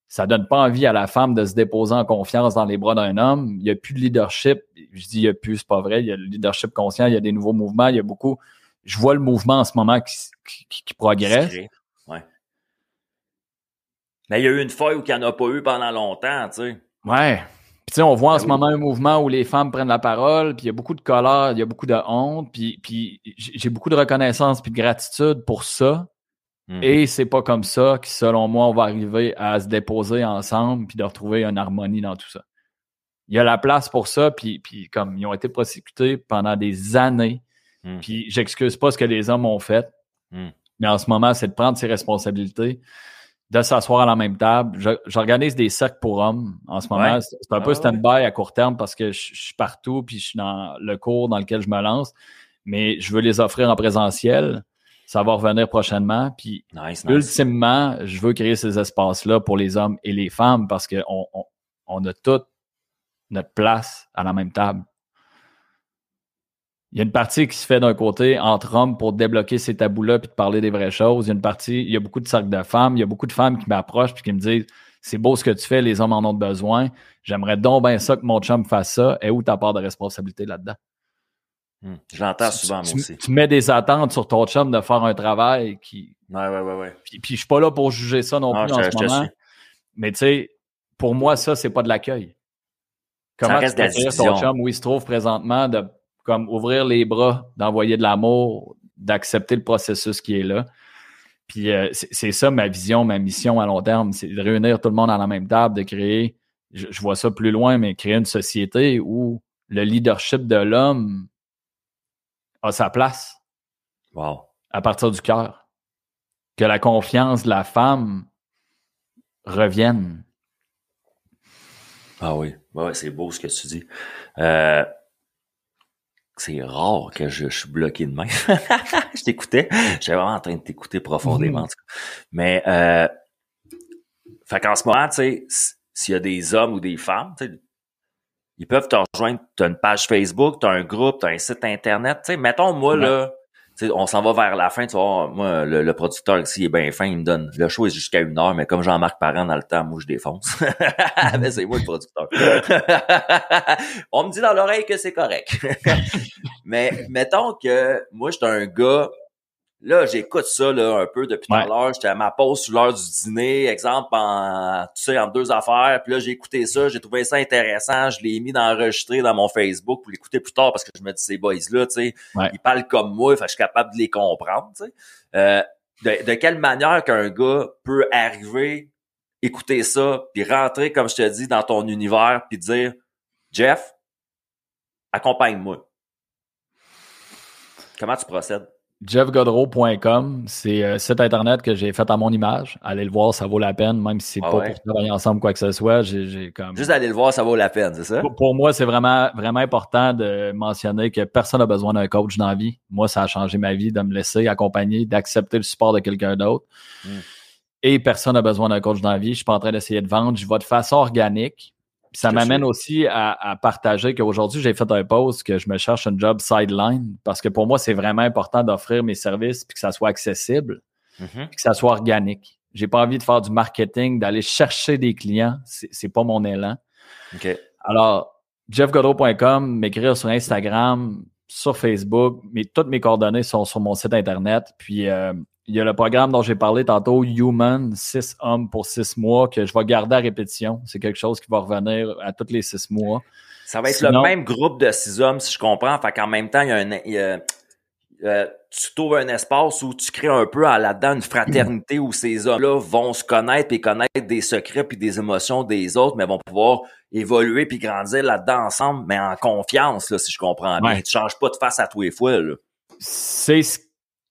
Ça donne pas envie à la femme de se déposer en confiance dans les bras d'un homme. Il n'y a plus de leadership. Je dis il n'y a plus, c'est pas vrai. Il y a le leadership conscient, il y a des nouveaux mouvements, il y a beaucoup je vois le mouvement en ce moment qui, qui, progresse. Mais il y a eu une fois où il n'y en a pas eu pendant longtemps, tu sais. Ouais. Puis tu sais, on voit en Ben ce moment un mouvement où les femmes prennent la parole, puis il y a beaucoup de colère, il y a beaucoup de honte, puis, puis j'ai beaucoup de reconnaissance puis de gratitude pour ça. Mhm. Et c'est pas comme ça que, selon moi, on va arriver à se déposer ensemble puis de retrouver une harmonie dans tout ça. Il y a la place pour ça, puis, puis comme ils ont été prosécutés pendant des années, Mm. puis j'excuse pas ce que les hommes ont fait, Mm. mais en ce moment, c'est de prendre ses responsabilités, de s'asseoir à la même table. J'organise des cercles pour hommes en ce moment. Ouais. C'est un Ah peu ouais. stand-by à court terme parce que je, je suis partout, puis je suis dans le cours dans lequel je me lance, mais je veux les offrir en présentiel. Ça va revenir prochainement, puis Nice, nice. Ultimement, je veux créer ces espaces-là pour les hommes et les femmes parce qu'on on, on a toute notre place à la même table. Il y a une partie qui se fait d'un côté entre hommes pour débloquer ces tabous-là puis de parler des vraies choses. Il y a une partie, il y a beaucoup de cercles de femmes, il y a beaucoup de femmes qui m'approchent puis qui me disent c'est beau ce que tu fais, les hommes en ont besoin. J'aimerais donc bien ça que mon chum fasse ça. Et où ta part de responsabilité là-dedans? Hmm. Je l'entends Tu- souvent, moi aussi. tu mets des attentes sur ton chum de faire un travail qui, Ouais, ouais, ouais, ouais. puis, puis je suis pas là pour juger ça non plus en ce moment. Mais tu sais, pour moi, ça, c'est pas de l'accueil. Comment reste tu peux dire ton chum où il se trouve présentement de comme ouvrir les bras, d'envoyer de l'amour, d'accepter le processus qui est là. Puis euh, c'est ça ma vision, ma mission à long terme, c'est de réunir tout le monde à la même table, de créer, je, je vois ça plus loin, mais créer une société où le leadership de l'homme a sa place Wow. à partir du cœur. Que la confiance de la femme revienne. Ah oui, ouais, c'est beau ce que tu dis. Euh, c'est rare que je, je suis bloqué de main. je t'écoutais. J'étais vraiment en train de t'écouter profondément. Cas. Mais euh, fait qu'en ce moment, tu sais, s'il y a des hommes ou des femmes, tu sais, ils peuvent te rejoindre. Tu as une page Facebook, tu as un groupe, tu as un site Internet. Tu sais, mettons, moi, Ouais. là, tu sais, on s'en va vers la fin. Tu vois, moi, le, le producteur ici est bien fin, il me donne le show est jusqu'à une heure, mais comme Jean-Marc Parent dans le temps, moi, je défonce. mais c'est moi le producteur. on me dit dans l'oreille que c'est correct. mais mettons que moi, j'étais un gars Là, j'écoute ça là, un peu depuis tout à l'heure. J'étais à ma pause sur l'heure du dîner, exemple, en, tu sais, en deux affaires. Puis là, j'ai écouté ça, j'ai trouvé ça intéressant. Je l'ai mis d'enregistrer dans mon Facebook pour l'écouter plus tard parce que je me dis, ces boys-là, tu sais, Ouais. ils parlent comme moi, fait je suis capable de les comprendre, tu sais. Euh, de, de quelle manière qu'un gars peut arriver, écouter ça, puis rentrer, comme je te dis, dans ton univers, puis dire, Jeff, accompagne-moi. Comment tu procèdes? jeffgodreau.com, c'est un site internet que j'ai fait à mon image. Allez le voir, ça vaut la peine, même si c'est Ah pas ouais? pour travailler ensemble quoi que ce soit. J'ai, j'ai comme... Juste aller le voir, ça vaut la peine, c'est ça? Pour- Pour moi, c'est vraiment, vraiment important de mentionner que personne n'a besoin d'un coach dans la vie. Moi, ça a changé ma vie de me laisser accompagner, d'accepter le support de quelqu'un d'autre. Mm. Et personne n'a besoin d'un coach dans la vie. Je suis pas en train d'essayer de vendre. Je vais de façon organique. Ça m'amène aussi à, à partager qu'aujourd'hui, j'ai fait un post que je me cherche un job sideline parce que pour moi, c'est vraiment important d'offrir mes services puis que ça soit accessible puis que ça soit organique. J'ai pas envie de faire du marketing, d'aller chercher des clients. C'est, pas mon élan. OK. Alors, jeffgodreau.com, m'écrire sur Instagram, sur Facebook, mais toutes mes coordonnées sont sur mon site Internet. Puis, euh, il y a le programme dont j'ai parlé tantôt, Human, 6 hommes pour 6 mois, que je vais garder à répétition. C'est quelque chose qui va revenir à tous les 6 mois. Ça va être Sinon- le même groupe de six hommes, si je comprends. Fait qu'en même temps, il y a un, il y a- euh, tu trouves un espace où tu crées un peu là-dedans une fraternité où ces hommes-là vont se connaître et connaître des secrets puis des émotions des autres, mais vont pouvoir évoluer puis grandir là-dedans ensemble, mais en confiance, là, si je comprends bien. Ouais. Tu changes pas de face à tous les fois, c'est ce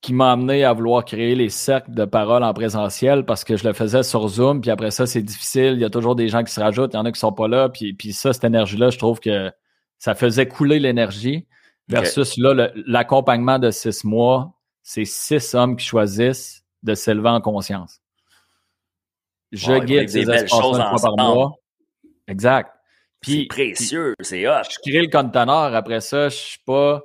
qui m'a amené à vouloir créer les cercles de parole en présentiel parce que je le faisais sur Zoom, puis après ça, c'est difficile. Il y a toujours des gens qui se rajoutent, il y en a qui sont pas là, puis, puis ça, cette énergie-là, je trouve que ça faisait couler l'énergie versus là, l'accompagnement de six mois, c'est six hommes qui choisissent de s'élever en conscience. Je guide des espaces choses une fois par mois. Exact. C'est Puis, précieux, c'est hot. je crée le conteneur. Après ça, je suis pas.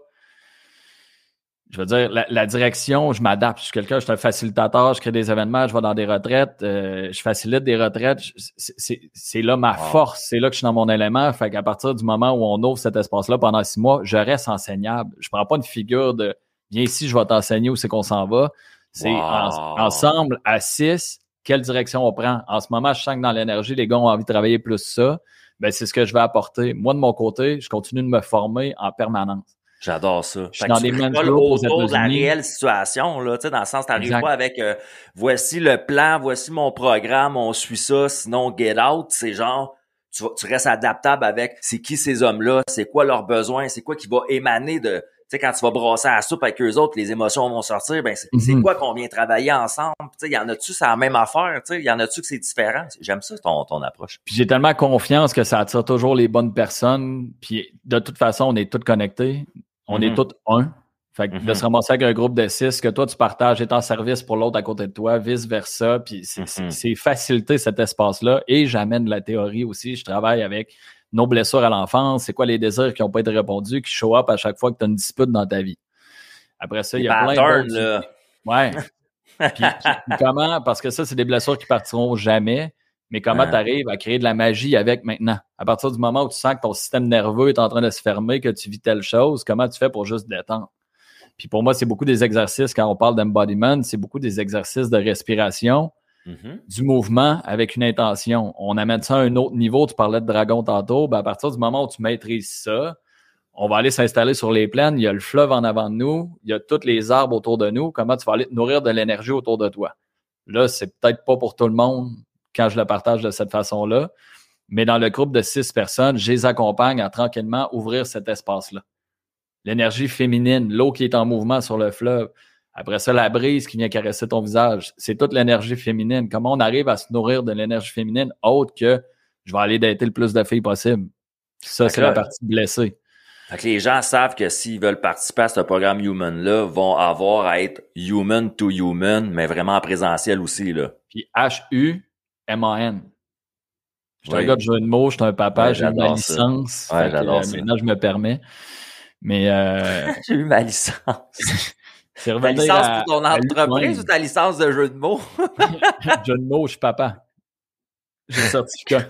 Je veux dire, la, la direction, je m'adapte. Je suis quelqu'un, je suis un facilitateur, je crée des événements, je vais dans des retraites, euh, je facilite des retraites. C'est là ma Wow. force, c'est là que je suis dans mon élément. Fait qu'à partir du moment où on ouvre cet espace-là pendant six mois, je reste enseignable. Je prends pas une figure de viens ici, je vais t'enseigner où c'est qu'on s'en va. C'est Wow. en- ensemble à six, quelle direction on prend? En ce moment, je sens que dans l'énergie, les gars ont envie de travailler plus ça. Ben, c'est ce que je vais apporter. Moi, de mon côté, je continue de me former en permanence. J'adore ça. Je suis dans des aux autour de la réelle situation, là, tu sais, dans le sens, t'arrives pas avec euh, voici le plan, voici mon programme, on suit ça, sinon get out, c'est genre tu, tu restes adaptable avec c'est qui ces hommes-là, c'est quoi leurs besoins, c'est quoi qui va émaner de sais, quand tu vas brasser à la soupe avec eux autres, les émotions vont sortir, ben c'est Mhm. quoi qu'on vient travailler ensemble? Tu sais, y en a-tu, c'est la même affaire? Tu sais, y en a-tu que c'est différent? J'aime ça, ton, ton approche. Puis j'ai tellement confiance que ça attire toujours les bonnes personnes. Puis de toute façon, on est tous connectés. On Mhm. est tous un. Fait que de Mhm. se ramasser avec un groupe de six, que toi, tu partages et en service pour l'autre à côté de toi, vice-versa. Puis c'est Mhm. c'est faciliter cet espace-là. Et j'amène la théorie aussi. Je travaille avec nos blessures à l'enfance. C'est quoi les désirs qui n'ont pas été répondus, qui show up à chaque fois que tu as une dispute dans ta vie. Après ça, il y a plein là. Ouais. puis, puis- puis comment, parce que ça, c'est des blessures qui partiront jamais, mais comment Ouais. tu arrives à créer de la magie avec maintenant? À partir du moment où tu sens que ton système nerveux est en train de se fermer, que tu vis telle chose, comment tu fais pour juste détendre? Puis pour moi, c'est beaucoup des exercices, quand on parle d'embodiment, c'est beaucoup des exercices de respiration, Mhm. du mouvement avec une intention. On amène ça à un autre niveau. Tu parlais de dragon tantôt. Ben, à partir du moment où tu maîtrises ça, on va aller s'installer sur les plaines. Il y a le fleuve en avant de nous. Il y a tous les arbres autour de nous. Comment tu vas aller te nourrir de l'énergie autour de toi? Là, c'est peut-être pas pour tout le monde quand je le partage de cette façon-là. Mais dans le groupe de six personnes, je les accompagne à tranquillement ouvrir cet espace-là. L'énergie féminine, l'eau qui est en mouvement sur le fleuve. Après ça, la brise qui vient caresser ton visage. C'est toute l'énergie féminine. Comment on arrive à se nourrir de l'énergie féminine autre que je vais aller dater le plus de filles possible? Ça, c'est la partie blessée. Fait que les gens savent que s'ils veulent participer à ce programme Human-là, vont avoir à être human to human, mais vraiment en présentiel aussi, là. Puis H-U-M-A-N. Je suis Oui. un gars de jeu de mots, je suis un papa, Ouais, j'ai ma licence. Ouais, Fait que, j'adore euh, ça. Maintenant, je me permets. Mais euh, J'ai eu ma licence. c'est Ta licence à- pour ton entreprise ou ta licence de jeu de mots? jeu de mots, je suis papa. J'ai le certificat.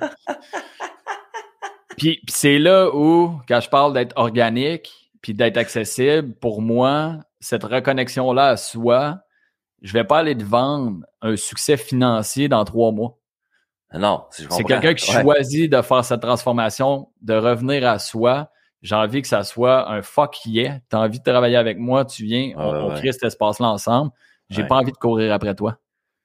puis, puis c'est là où, quand je parle d'être organique, puis d'être accessible, pour moi, cette reconnexion-là à soi, je vais pas aller te vendre un succès financier dans trois mois. Non, si C'est quelqu'un qui Ouais. choisit de faire cette transformation, de revenir à soi. J'ai envie que ça soit un fuck yeah. Tu as envie de travailler avec moi, tu viens, on, Ouais, on ouais. crée cet espace-là ensemble. J'ai Ouais. pas envie de courir après toi.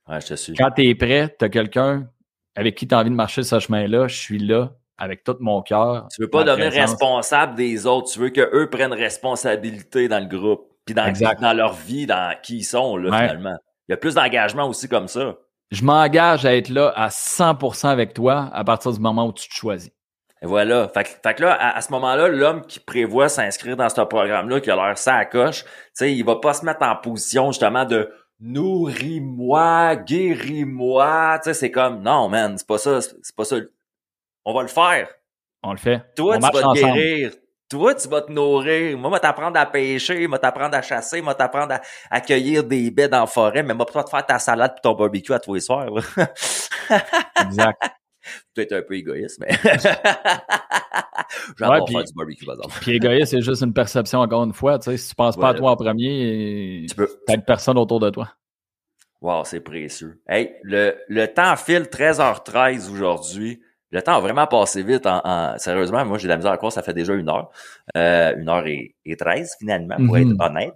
Ouais, je te suis. Quand tu es prêt, tu as quelqu'un avec qui tu as envie de marcher ce chemin-là, je suis là avec tout mon cœur. Tu veux pas devenir présence. responsable des autres. Tu veux qu'eux prennent responsabilité dans le groupe. Puis dans, dans leur vie, dans qui ils sont, là, finalement. Il y a plus d'engagement aussi comme ça. Je m'engage à être là à 100% avec toi à partir du moment où tu te choisis. Et voilà. Fait, que- fait que là, à, à ce moment-là, l'homme qui prévoit s'inscrire dans ce programme-là, qui a l'air ça à coche, tu sais, il va pas se mettre en position justement de nourris-moi, guéris-moi. Tu sais, c'est comme non, man, c'est pas ça, c'est pas ça. On va le faire. On le fait. Toi, on tu vas te ensemble. guérir. Toi, tu vas te nourrir. Moi, je vais t'apprendre à pêcher, je vais t'apprendre à chasser, je vais t'apprendre à, à cueillir des baies dans la forêt, mais moi, pas te faire ta salade et ton barbecue à tous les soirs. Exact. Peut-être un peu égoïste, mais j'adore Ouais, puis- faire du barbecue, par exemple. Puis égoïste, c'est juste une perception, encore une fois. Tu sais, si tu penses pas à toi en premier, Tu peux. t'as personne autour de toi. Wow, c'est précieux. Hey, le, le temps file 13h13 aujourd'hui. Le temps a vraiment passé vite. En, en- sérieusement, moi, j'ai de la misère à croire, ça fait déjà une heure. Euh, une heure et, et 13, finalement, pour être honnête.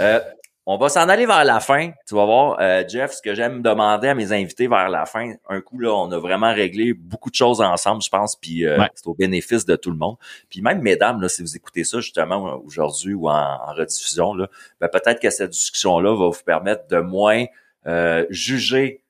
Euh, on va s'en aller vers la fin. Tu vas voir, euh, Jeff, ce que j'aime demander à mes invités vers la fin. Un coup, là, on a vraiment réglé beaucoup de choses ensemble, je pense, puis euh, Ouais. c'est au bénéfice de tout le monde. Puis même, mesdames, là, si vous écoutez ça justement aujourd'hui ou en, en rediffusion, là, ben, peut-être que cette discussion-là va vous permettre de moins euh, juger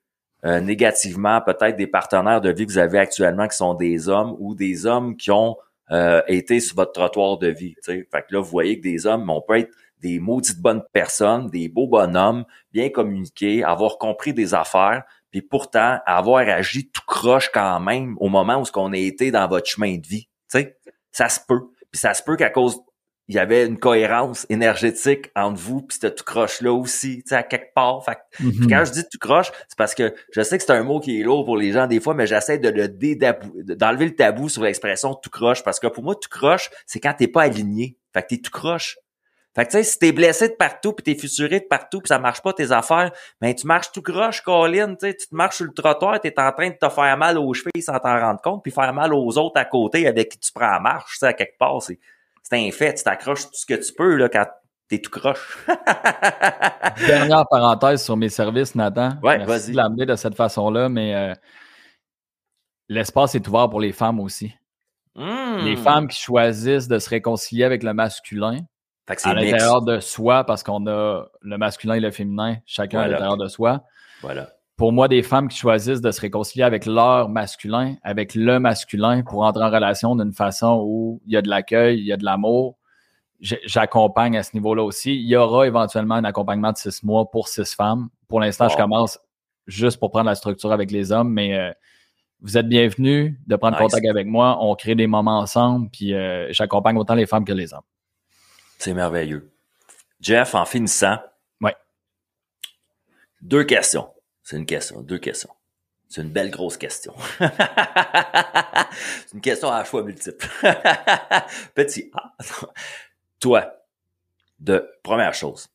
euh, négativement peut-être des partenaires de vie que vous avez actuellement qui sont des hommes ou des hommes qui ont euh, été sur votre trottoir de vie. tu sais. Fait que là, vous voyez que des hommes, on peut être des maudites bonnes personnes, des beaux bonhommes, bien communiqués, avoir compris des affaires, puis pourtant avoir agi tout croche quand même au moment où ce qu'on a été dans votre chemin de vie. Tu sais, ça se peut. Puis ça se peut qu'à cause il y avait une cohérence énergétique entre vous puis c'était tout croche là aussi, tu sais, à quelque part. Fait Mhm. puis quand je dis tout croche, c'est parce que je sais que c'est un mot qui est lourd pour les gens des fois, mais j'essaie de le dédabou, d'enlever le tabou sur l'expression tout croche parce que pour moi, tout croche, c'est quand t'es pas aligné. Fait que t'es tout croche. Fait que tu sais, si t'es blessé de partout, puis t'es fissuré de partout, puis ça marche pas tes affaires, ben tu marches tout croche, Colin, tu te marches sur le trottoir, t'es en train de te faire mal aux chevilles sans t'en rendre compte, puis faire mal aux autres à côté avec qui tu prends la marche, tu sais, à quelque part, c'est, c'est un fait, tu t'accroches tout ce que tu peux, là, quand t'es tout croche. Dernière parenthèse sur mes services, Nathan. Ouais, Merci vas-y. de l'amener de cette façon-là, mais euh, l'espace est ouvert pour les femmes aussi. Hmm. Les femmes qui choisissent de se réconcilier avec le masculin à l'intérieur de soi, parce qu'on a le masculin et le féminin, chacun à l'intérieur de soi. Voilà. Pour moi, des femmes qui choisissent de se réconcilier avec leur masculin, avec le masculin, pour entrer en relation d'une façon où il y a de l'accueil, il y a de l'amour, j'accompagne à ce niveau-là aussi. Il y aura éventuellement un accompagnement de six mois pour six femmes. Pour l'instant, je commence juste pour prendre la structure avec les hommes, mais euh, vous êtes bienvenus de prendre Nice. contact avec moi. On crée des moments ensemble, puis euh, j'accompagne autant les femmes que les hommes. C'est merveilleux. Jeff, en finissant. Ouais. Deux questions. C'est une question, deux questions. C'est une belle grosse question. C'est une question à choix multiple. Petit A. Toi, de première chose,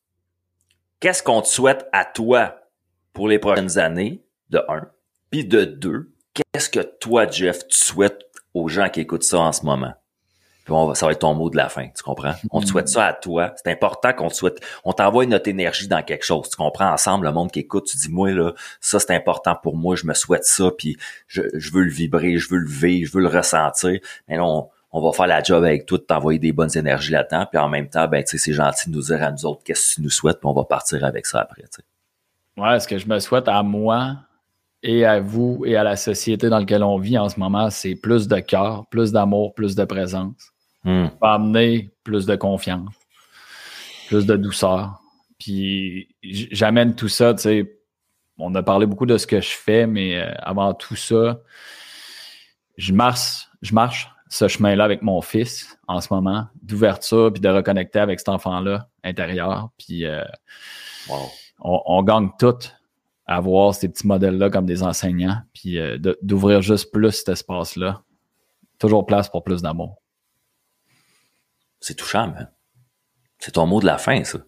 qu'est-ce qu'on te souhaite à toi pour les prochaines années, de un, puis de deux, qu'est-ce que toi, Jeff, tu souhaites aux gens qui écoutent ça en ce moment? Puis on va, ça va être ton mot de la fin, tu comprends? On te souhaite ça à toi. C'est important qu'on te souhaite, on t'envoie notre énergie dans quelque chose. Tu comprends ensemble, le monde qui écoute, tu dis, moi, là, ça, c'est important pour moi, je me souhaite ça, puis je, je veux le vibrer, je veux le vivre, je veux le ressentir. Mais là, on, on va faire la job avec toi de t'envoyer des bonnes énergies là-dedans, puis en même temps, ben, c'est gentil de nous dire à nous autres qu'est-ce que tu nous souhaites, puis on va partir avec ça après, tu sais. Ouais, ce que je me souhaite à moi et à vous et à la société dans laquelle on vit en ce moment, c'est plus de cœur, plus d'amour, plus de présence. Hmm. va amener plus de confiance, plus de douceur. Puis j'amène tout ça, tu sais, on a parlé beaucoup de ce que je fais, mais euh, avant tout ça, je marche, je marche ce chemin-là avec mon fils en ce moment, d'ouverture puis de reconnecter avec cet enfant-là intérieur. Puis euh, Wow. on, on gagne tout à voir ces petits modèles-là comme des enseignants, puis euh, de- d'ouvrir juste plus cet espace-là. Toujours place pour plus d'amour. C'est touchant, man. C'est ton mot de la fin, ça.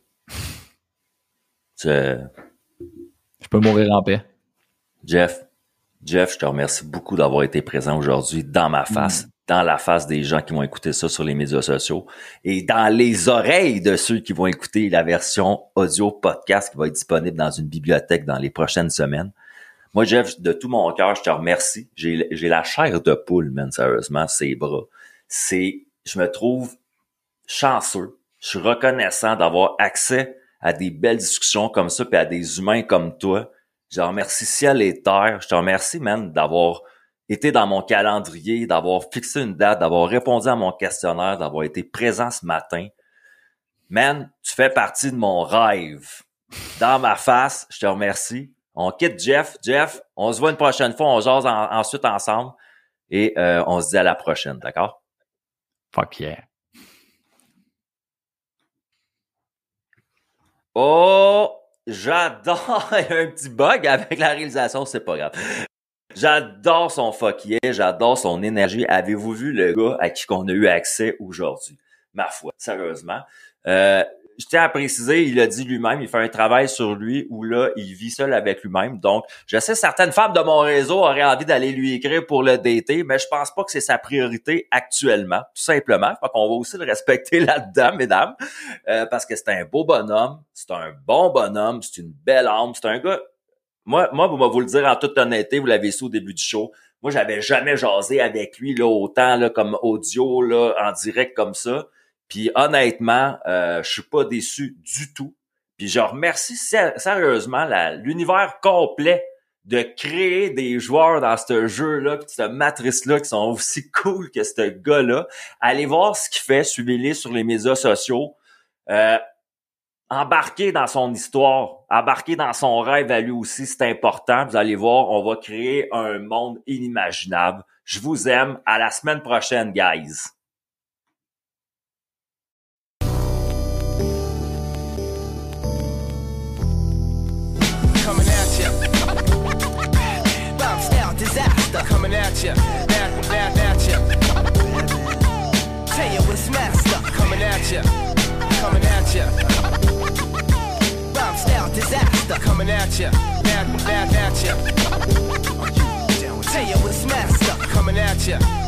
Je peux mourir en paix. Jeff, Jeff, je te remercie beaucoup d'avoir été présent aujourd'hui dans ma face, dans la face des gens qui vont écouter ça sur les médias sociaux et dans les oreilles de ceux qui vont écouter la version audio podcast qui va être disponible dans une bibliothèque dans les prochaines semaines. Moi, Jeff, de tout mon cœur, je te remercie. J'ai, j'ai la chair de poule, man, sérieusement, ces bras. C'est, je me trouve chanceux. Je suis reconnaissant d'avoir accès à des belles discussions comme ça puis à des humains comme toi. Je te remercie ciel et terre. Je te remercie, man, d'avoir été dans mon calendrier, d'avoir fixé une date, d'avoir répondu à mon questionnaire, d'avoir été présent ce matin. Man, tu fais partie de mon rêve. Dans ma face, je te remercie. On quitte Jeff. Jeff, on se voit une prochaine fois. On jase en- ensuite ensemble. Et euh, on se dit à la prochaine, d'accord? Fuck yeah. Oh, j'adore. Il y a un petit bug avec la réalisation, c'est pas grave. J'adore son fuck yeah, j'adore son énergie. Avez-vous vu le gars à qui on a eu accès aujourd'hui? Ma foi, sérieusement. Euh, je tiens à préciser, il a dit lui-même, il fait un travail sur lui où là, il vit seul avec lui-même. Donc, je sais certaines femmes de mon réseau auraient envie d'aller lui écrire pour le dater, mais je pense pas que c'est sa priorité actuellement, tout simplement. Fait qu'on va aussi le respecter là-dedans, mesdames. Euh, parce que c'est un beau bonhomme, c'est un bon bonhomme, c'est une belle âme, c'est un gars. Moi, moi, vous vous le dire en toute honnêteté, vous l'avez su au début du show. Moi, j'avais jamais jasé avec lui là autant là comme audio là en direct comme ça. Puis honnêtement, euh, je suis pas déçu du tout. Puis je remercie sé- sérieusement l'univers complet de créer des joueurs dans ce jeu-là, puis cette matrice-là qui sont aussi cool que ce gars-là. Allez voir ce qu'il fait, suivez-les sur les médias sociaux. Euh, embarquer dans son histoire, embarquer dans son rêve à lui aussi, c'est important. Vous allez voir, on va créer un monde inimaginable. Je vous aime. À la semaine prochaine, guys. master coming at ya. Back, back at ya. Tell you it's master coming at ya. Coming at ya. Bounce style disaster coming at ya. Back, back at ya. Tell you it's master coming at ya.